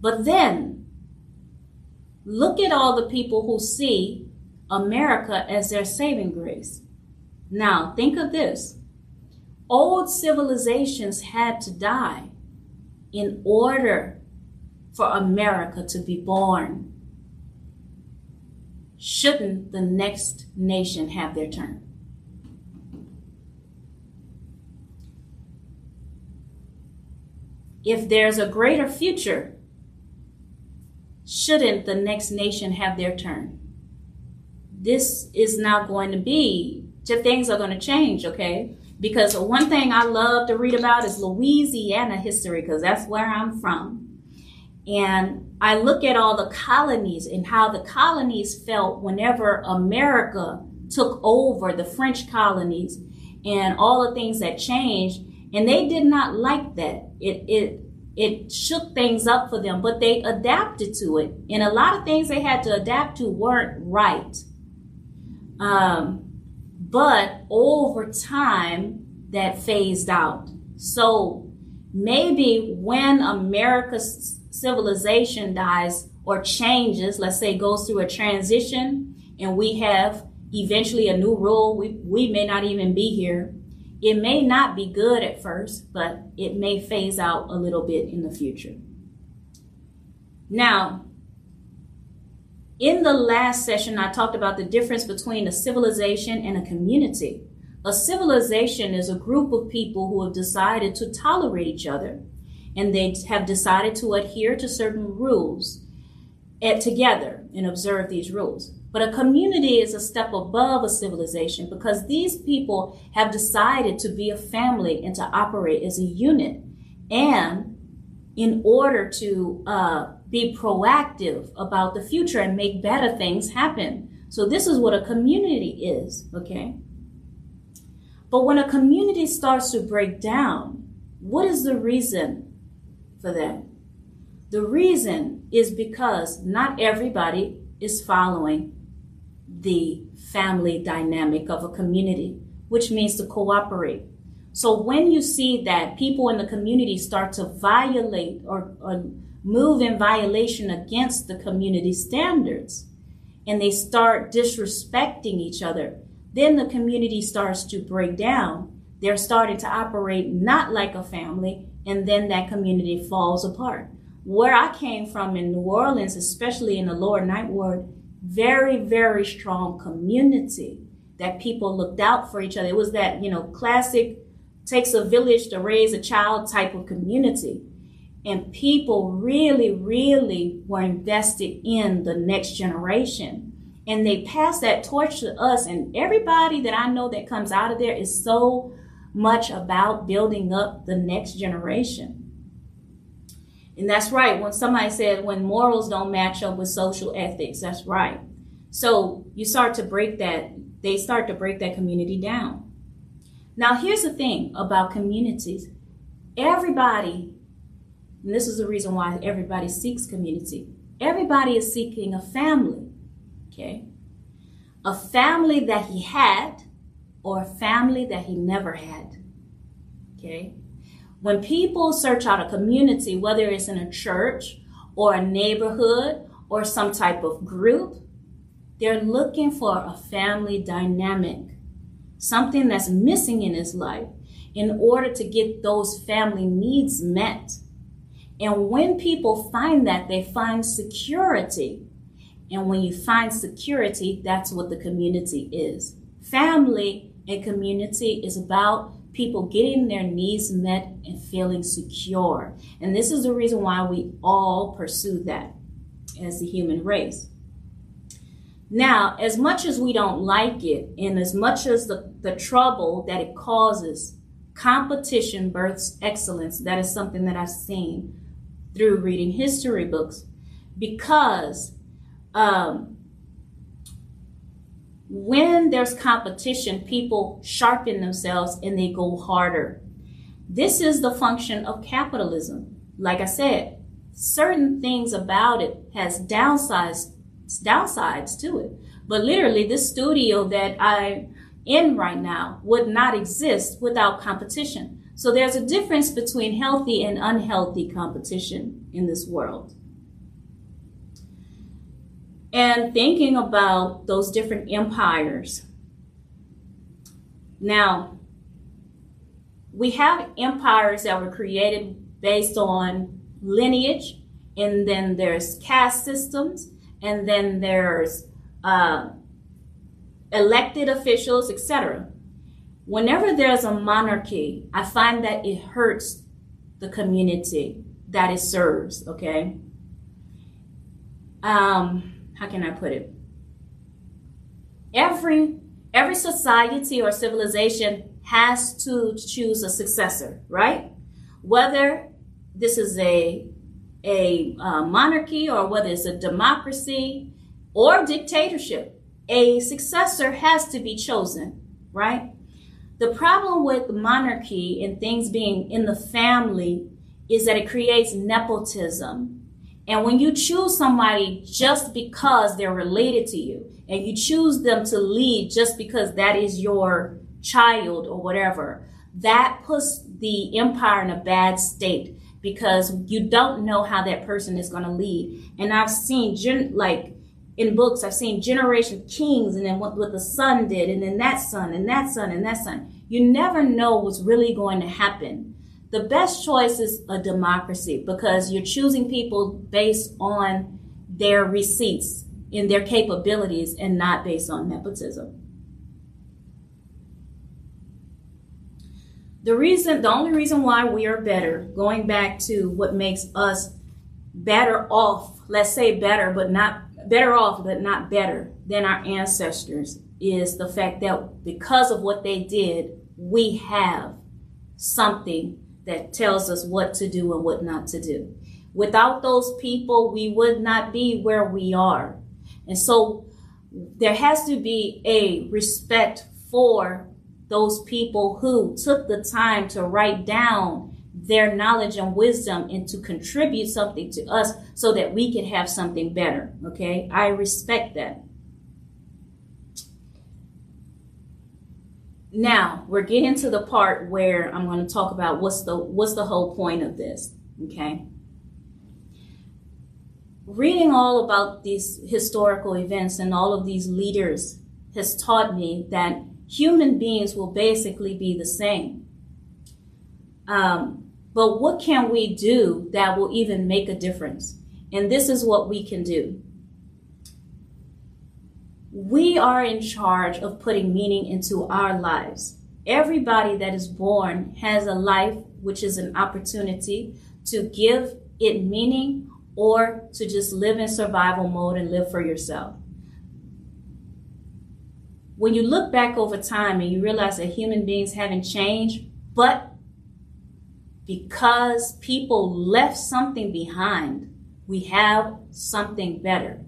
But then, look at all the people who see America as their saving grace. Now, think of this old civilizations had to die in order for America to be born. Shouldn't the next nation have their turn? if there's a greater future, shouldn't the next nation have their turn? This is not going to be, things are going to change, okay? Because one thing I love to read about is Louisiana history, because that's where I'm from. And I look at all the colonies and how the colonies felt whenever America took over the French colonies and all the things that changed and they did not like that. It it it shook things up for them, but they adapted to it. And a lot of things they had to adapt to weren't right. Um, but over time, that phased out. So maybe when America's civilization dies or changes, let's say goes through a transition, and we have eventually a new rule, we, we may not even be here it may not be good at first, but it may phase out a little bit in the future. Now, in the last session, I talked about the difference between a civilization and a community. A civilization is a group of people who have decided to tolerate each other and they have decided to adhere to certain rules at, together and observe these rules. But a community is a step above a civilization because these people have decided to be a family and to operate as a unit. And in order to uh, be proactive about the future and make better things happen. So, this is what a community is, okay? But when a community starts to break down, what is the reason for that? The reason is because not everybody is following the family dynamic of a community, which means to cooperate. So when you see that people in the community start to violate or, or move in violation against the community standards, and they start disrespecting each other, then the community starts to break down. They're starting to operate not like a family, and then that community falls apart. Where I came from in New Orleans, especially in the lower ninth ward, very, very strong community that people looked out for each other. It was that, you know, classic takes a village to raise a child type of community. And people really, really were invested in the next generation. And they passed that torch to us. And everybody that I know that comes out of there is so much about building up the next generation. And that's right. When somebody said when morals don't match up with social ethics, that's right. So you start to break that, they start to break that community down. Now, here's the thing about communities everybody, and this is the reason why everybody seeks community, everybody is seeking a family, okay? A family that he had or a family that he never had, okay? When people search out a community, whether it's in a church or a neighborhood or some type of group, they're looking for a family dynamic, something that's missing in his life in order to get those family needs met. And when people find that, they find security. And when you find security, that's what the community is. Family and community is about people getting their needs met and feeling secure. And this is the reason why we all pursue that as the human race. Now, as much as we don't like it, and as much as the, the trouble that it causes, competition births excellence. That is something that I've seen through reading history books because um, when there's competition, people sharpen themselves and they go harder. This is the function of capitalism. Like I said, certain things about it has downsides, downsides to it. But literally, this studio that I'm in right now would not exist without competition. So there's a difference between healthy and unhealthy competition in this world and thinking about those different empires. Now, we have empires that were created based on lineage, and then there's caste systems, and then there's uh, elected officials, etc. Whenever there's a monarchy, I find that it hurts the community that it serves, okay? Um, how can I put it? Every every society or civilization has to choose a successor, right? Whether this is a a uh, monarchy or whether it's a democracy or dictatorship, a successor has to be chosen, right? The problem with monarchy and things being in the family is that it creates nepotism and when you choose somebody just because they're related to you, and you choose them to lead just because that is your child or whatever, that puts the empire in a bad state because you don't know how that person is going to lead. And I've seen, gen- like, in books, I've seen generation kings and then what, what the son did, and then that son, and that son, and that son. You never know what's really going to happen the best choice is a democracy because you're choosing people based on their receipts in their capabilities and not based on nepotism. The reason, the only reason why we are better, going back to what makes us better off, let's say better, but not better off, but not better than our ancestors, is the fact that because of what they did, we have something that tells us what to do and what not to do. Without those people, we would not be where we are. And so there has to be a respect for those people who took the time to write down their knowledge and wisdom and to contribute something to us so that we could have something better. Okay. I respect that. Now we're getting to the part where I'm going to talk about what's the what's the whole point of this. Okay. Reading all about these historical events and all of these leaders has taught me that human beings will basically be the same. Um, but what can we do that will even make a difference? And this is what we can do we are in charge of putting meaning into our lives. Everybody that is born has a life which is an opportunity to give it meaning or to just live in survival mode and live for yourself. When you look back over time and you realize that human beings haven't changed, but because people left something behind, we have something better.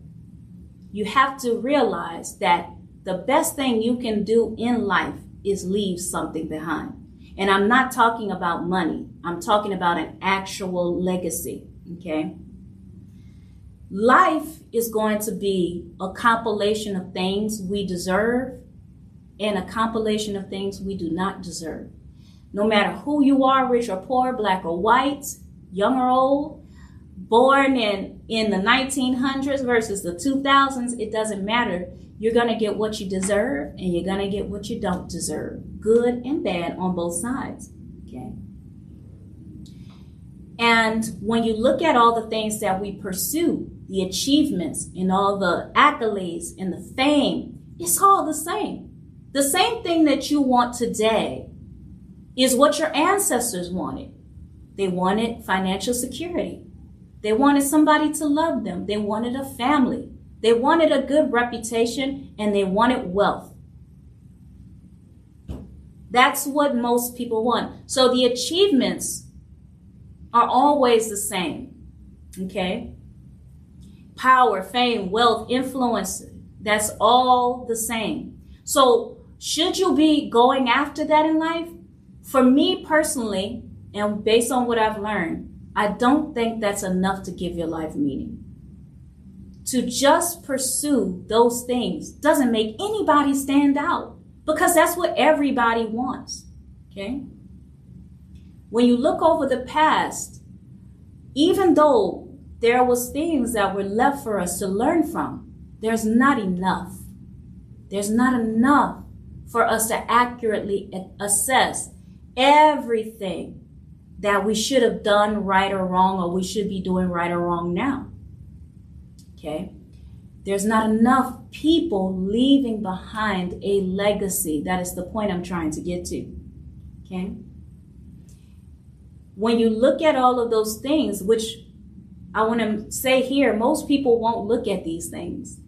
You have to realize that the best thing you can do in life is leave something behind. And I'm not talking about money. I'm talking about an actual legacy. Okay. Life is going to be a compilation of things we deserve and a compilation of things we do not deserve. No matter who you are, rich or poor, black or white, young or old, born in, in the 1900s versus the 2000s, it doesn't matter. You're going to get what you deserve and you're going to get what you don't deserve. Good and bad on both sides. Okay. And when you look at all the things that we pursue, the achievements and all the accolades and the fame, it's all the same. The same thing that you want today is what your ancestors wanted. They wanted financial security. They wanted somebody to love them. They wanted a family. They wanted a good reputation and they wanted wealth. That's what most people want. So the achievements are always the same. Okay? Power, fame, wealth, influence, that's all the same. So should you be going after that in life? For me personally, and based on what I've learned, I don't think that's enough to give your life meaning to just pursue those things doesn't make anybody stand out because that's what everybody wants. Okay? When you look over the past, even though there was things that were left for us to learn from, there's not enough. There's not enough for us to accurately assess everything that we should have done right or wrong or we should be doing right or wrong now. Okay? There's not enough people leaving behind a legacy. That is the point I'm trying to get to. Okay? When you look at all of those things, which I want to say here, most people won't look at these things.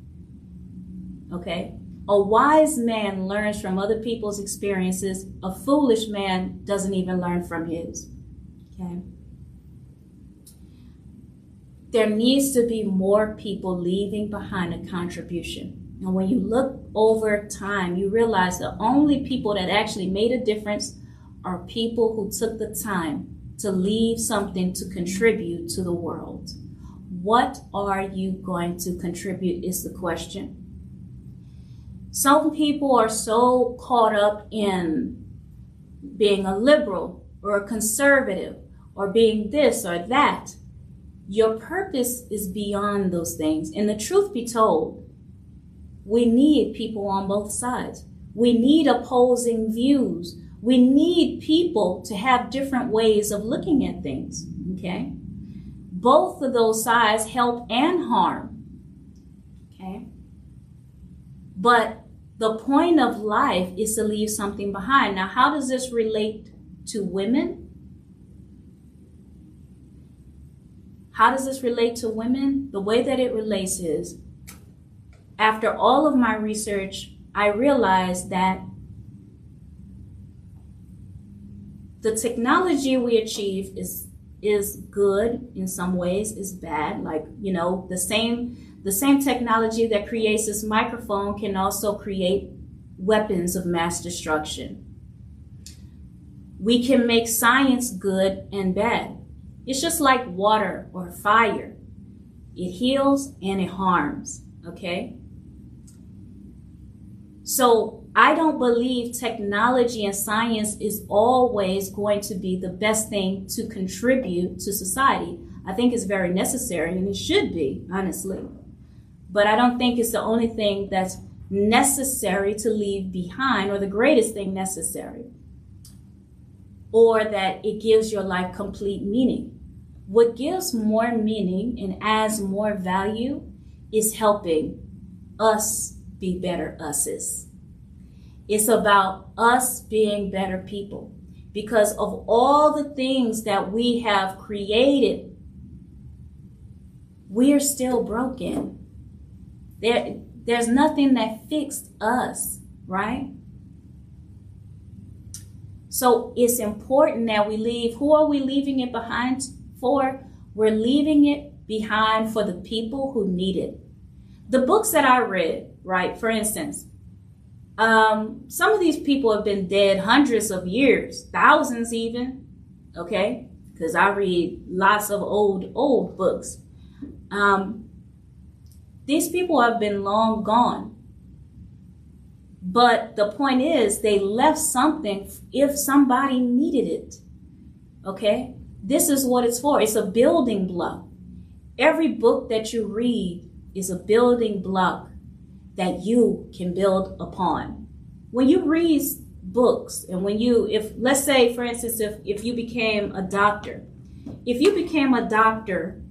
Okay? A wise man learns from other people's experiences. A foolish man doesn't even learn from his. Okay? there needs to be more people leaving behind a contribution. And when you look over time, you realize the only people that actually made a difference are people who took the time to leave something to contribute to the world. What are you going to contribute is the question. Some people are so caught up in being a liberal or a conservative or being this or that your purpose is beyond those things. And the truth be told, we need people on both sides. We need opposing views. We need people to have different ways of looking at things. Okay? Both of those sides help and harm. Okay? But the point of life is to leave something behind. Now, how does this relate to women? How does this relate to women? The way that it relates is after all of my research, I realized that the technology we achieve is is good in some ways is bad. Like you know the same the same technology that creates this microphone can also create weapons of mass destruction. We can make science good and bad it's just like water or fire. It heals and it harms, okay? So I don't believe technology and science is always going to be the best thing to contribute to society. I think it's very necessary and it should be, honestly. But I don't think it's the only thing that's necessary to leave behind or the greatest thing necessary or that it gives your life complete meaning. What gives more meaning and adds more value is helping us be better us's. It's about us being better people because of all the things that we have created. We are still broken. There, there's nothing that fixed us, right? So it's important that we leave. Who are we leaving it behind for? We're leaving it behind for the people who need it. The books that I read, right, for instance, um, some of these people have been dead hundreds of years, thousands even, okay? Because I read lots of old, old books. Um, these people have been long gone. But the point is, they left something if somebody needed it. Okay? This is what it's for. It's a building block. Every book that you read is a building block that you can build upon. When you read books and when you, if, let's say, for instance, if, if you became a doctor, if you became a doctor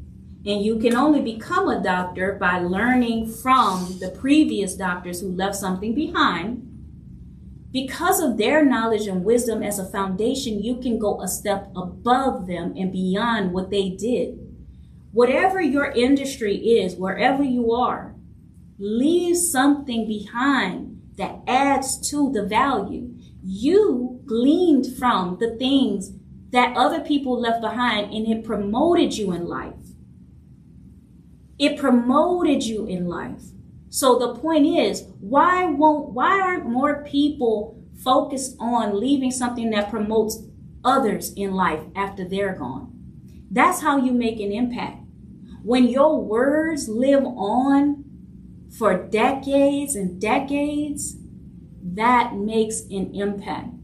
and you can only become a doctor by learning from the previous doctors who left something behind, because of their knowledge and wisdom as a foundation, you can go a step above them and beyond what they did. Whatever your industry is, wherever you are, leave something behind that adds to the value. You gleaned from the things that other people left behind and it promoted you in life. It promoted you in life. So the point is, why won't why aren't more people focused on leaving something that promotes others in life after they're gone? That's how you make an impact. When your words live on for decades and decades, that makes an impact.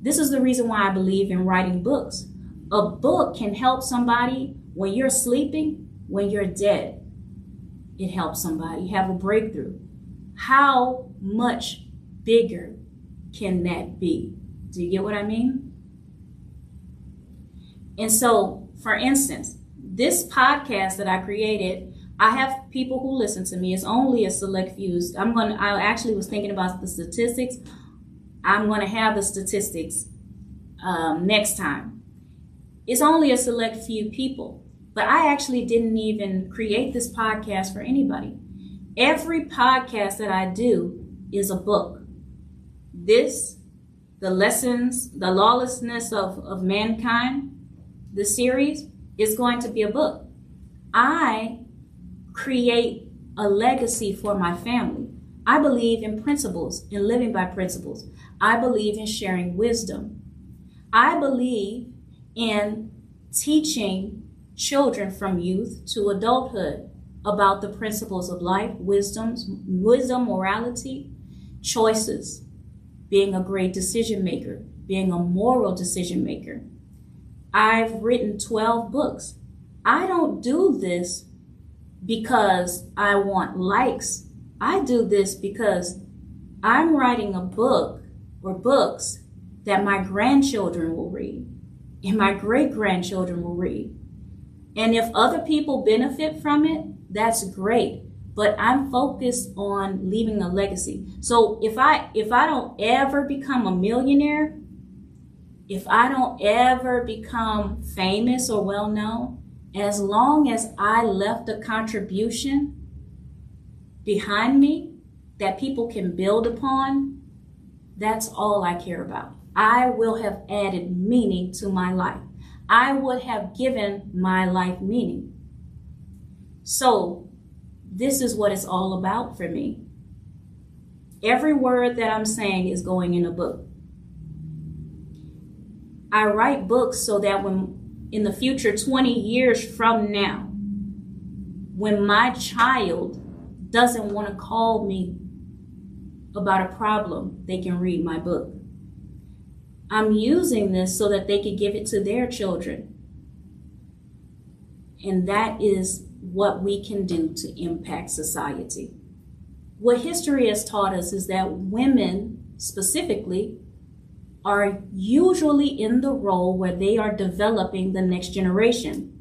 This is the reason why I believe in writing books. A book can help somebody when you're sleeping, when you're dead. It helps somebody have a breakthrough. How much bigger can that be? Do you get what I mean? And so, for instance, this podcast that I created, I have people who listen to me. It's only a select few. I'm going to, I actually was thinking about the statistics. I'm going to have the statistics um, next time. It's only a select few people, but I actually didn't even create this podcast for anybody. Every podcast that I do is a book. This, the lessons, the lawlessness of, of mankind, the series, is going to be a book. I create a legacy for my family. I believe in principles, in living by principles. I believe in sharing wisdom. I believe in teaching children from youth to adulthood about the principles of life, wisdoms, wisdom, morality, choices, being a great decision maker, being a moral decision maker, I've written 12 books. I don't do this because I want likes. I do this because I'm writing a book or books that my grandchildren will read and my great grandchildren will read. And if other people benefit from it, that's great. But I'm focused on leaving a legacy. So if I if I don't ever become a millionaire, if I don't ever become famous or well known, as long as I left a contribution behind me that people can build upon, that's all I care about. I will have added meaning to my life. I would have given my life meaning. So, this is what it's all about for me. Every word that I'm saying is going in a book. I write books so that when in the future, 20 years from now, when my child doesn't want to call me about a problem, they can read my book. I'm using this so that they can give it to their children. And that is what we can do to impact society. What history has taught us is that women, specifically, are usually in the role where they are developing the next generation.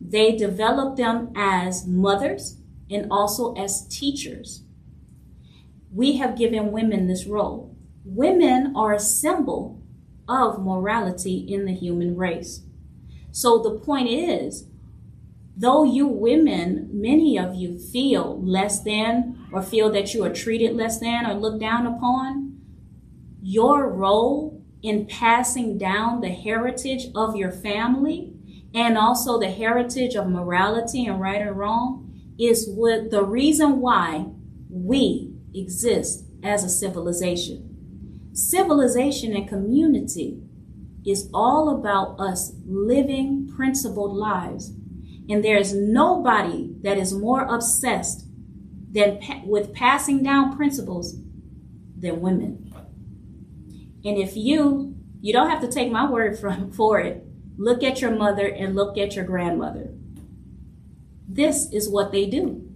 They develop them as mothers and also as teachers. We have given women this role. Women are a symbol of morality in the human race. So the point is, though you women, many of you feel less than or feel that you are treated less than or looked down upon, your role in passing down the heritage of your family and also the heritage of morality and right and wrong is what the reason why we exist as a civilization. Civilization and community is all about us living principled lives. And there is nobody that is more obsessed than pa- with passing down principles than women. And if you, you don't have to take my word from, for it, look at your mother and look at your grandmother. This is what they do.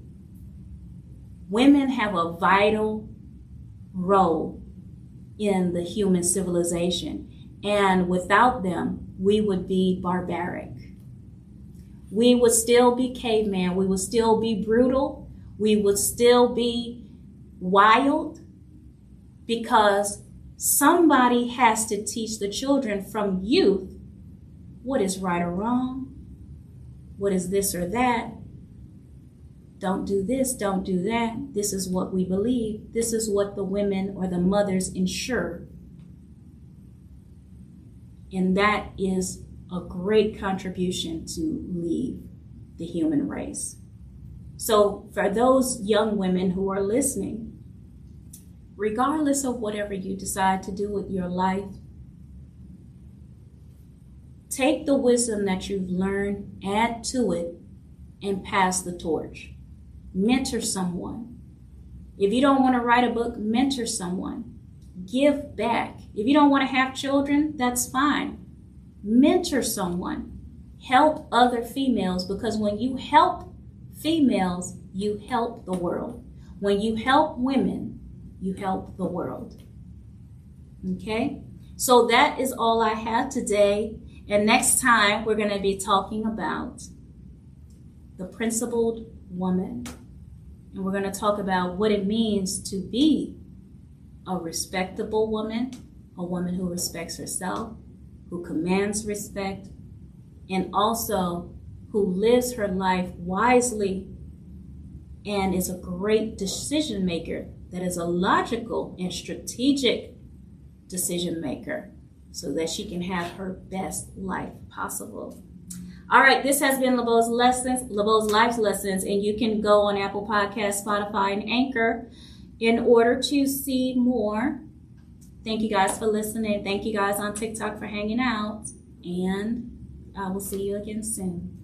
Women have a vital role in the human civilization. And without them, we would be barbaric. We would still be caveman. We would still be brutal. We would still be wild because somebody has to teach the children from youth what is right or wrong, what is this or that. Don't do this, don't do that. This is what we believe. This is what the women or the mothers ensure. And that is a great contribution to leave the human race. So, for those young women who are listening, regardless of whatever you decide to do with your life, take the wisdom that you've learned, add to it, and pass the torch. Mentor someone. If you don't want to write a book, mentor someone. Give back. If you don't want to have children, that's fine. Mentor someone. Help other females because when you help females, you help the world. When you help women, you help the world. Okay? So that is all I have today. And next time, we're going to be talking about the principled woman. And we're going to talk about what it means to be a respectable woman, a woman who respects herself, who commands respect, and also who lives her life wisely and is a great decision maker that is a logical and strategic decision maker so that she can have her best life possible. All right, this has been LaBeaud's Lessons, LaBeaud's Life Lessons, and you can go on Apple Podcasts, Spotify, and Anchor in order to see more. Thank you guys for listening. Thank you guys on TikTok for hanging out, and uh, I will see you again soon.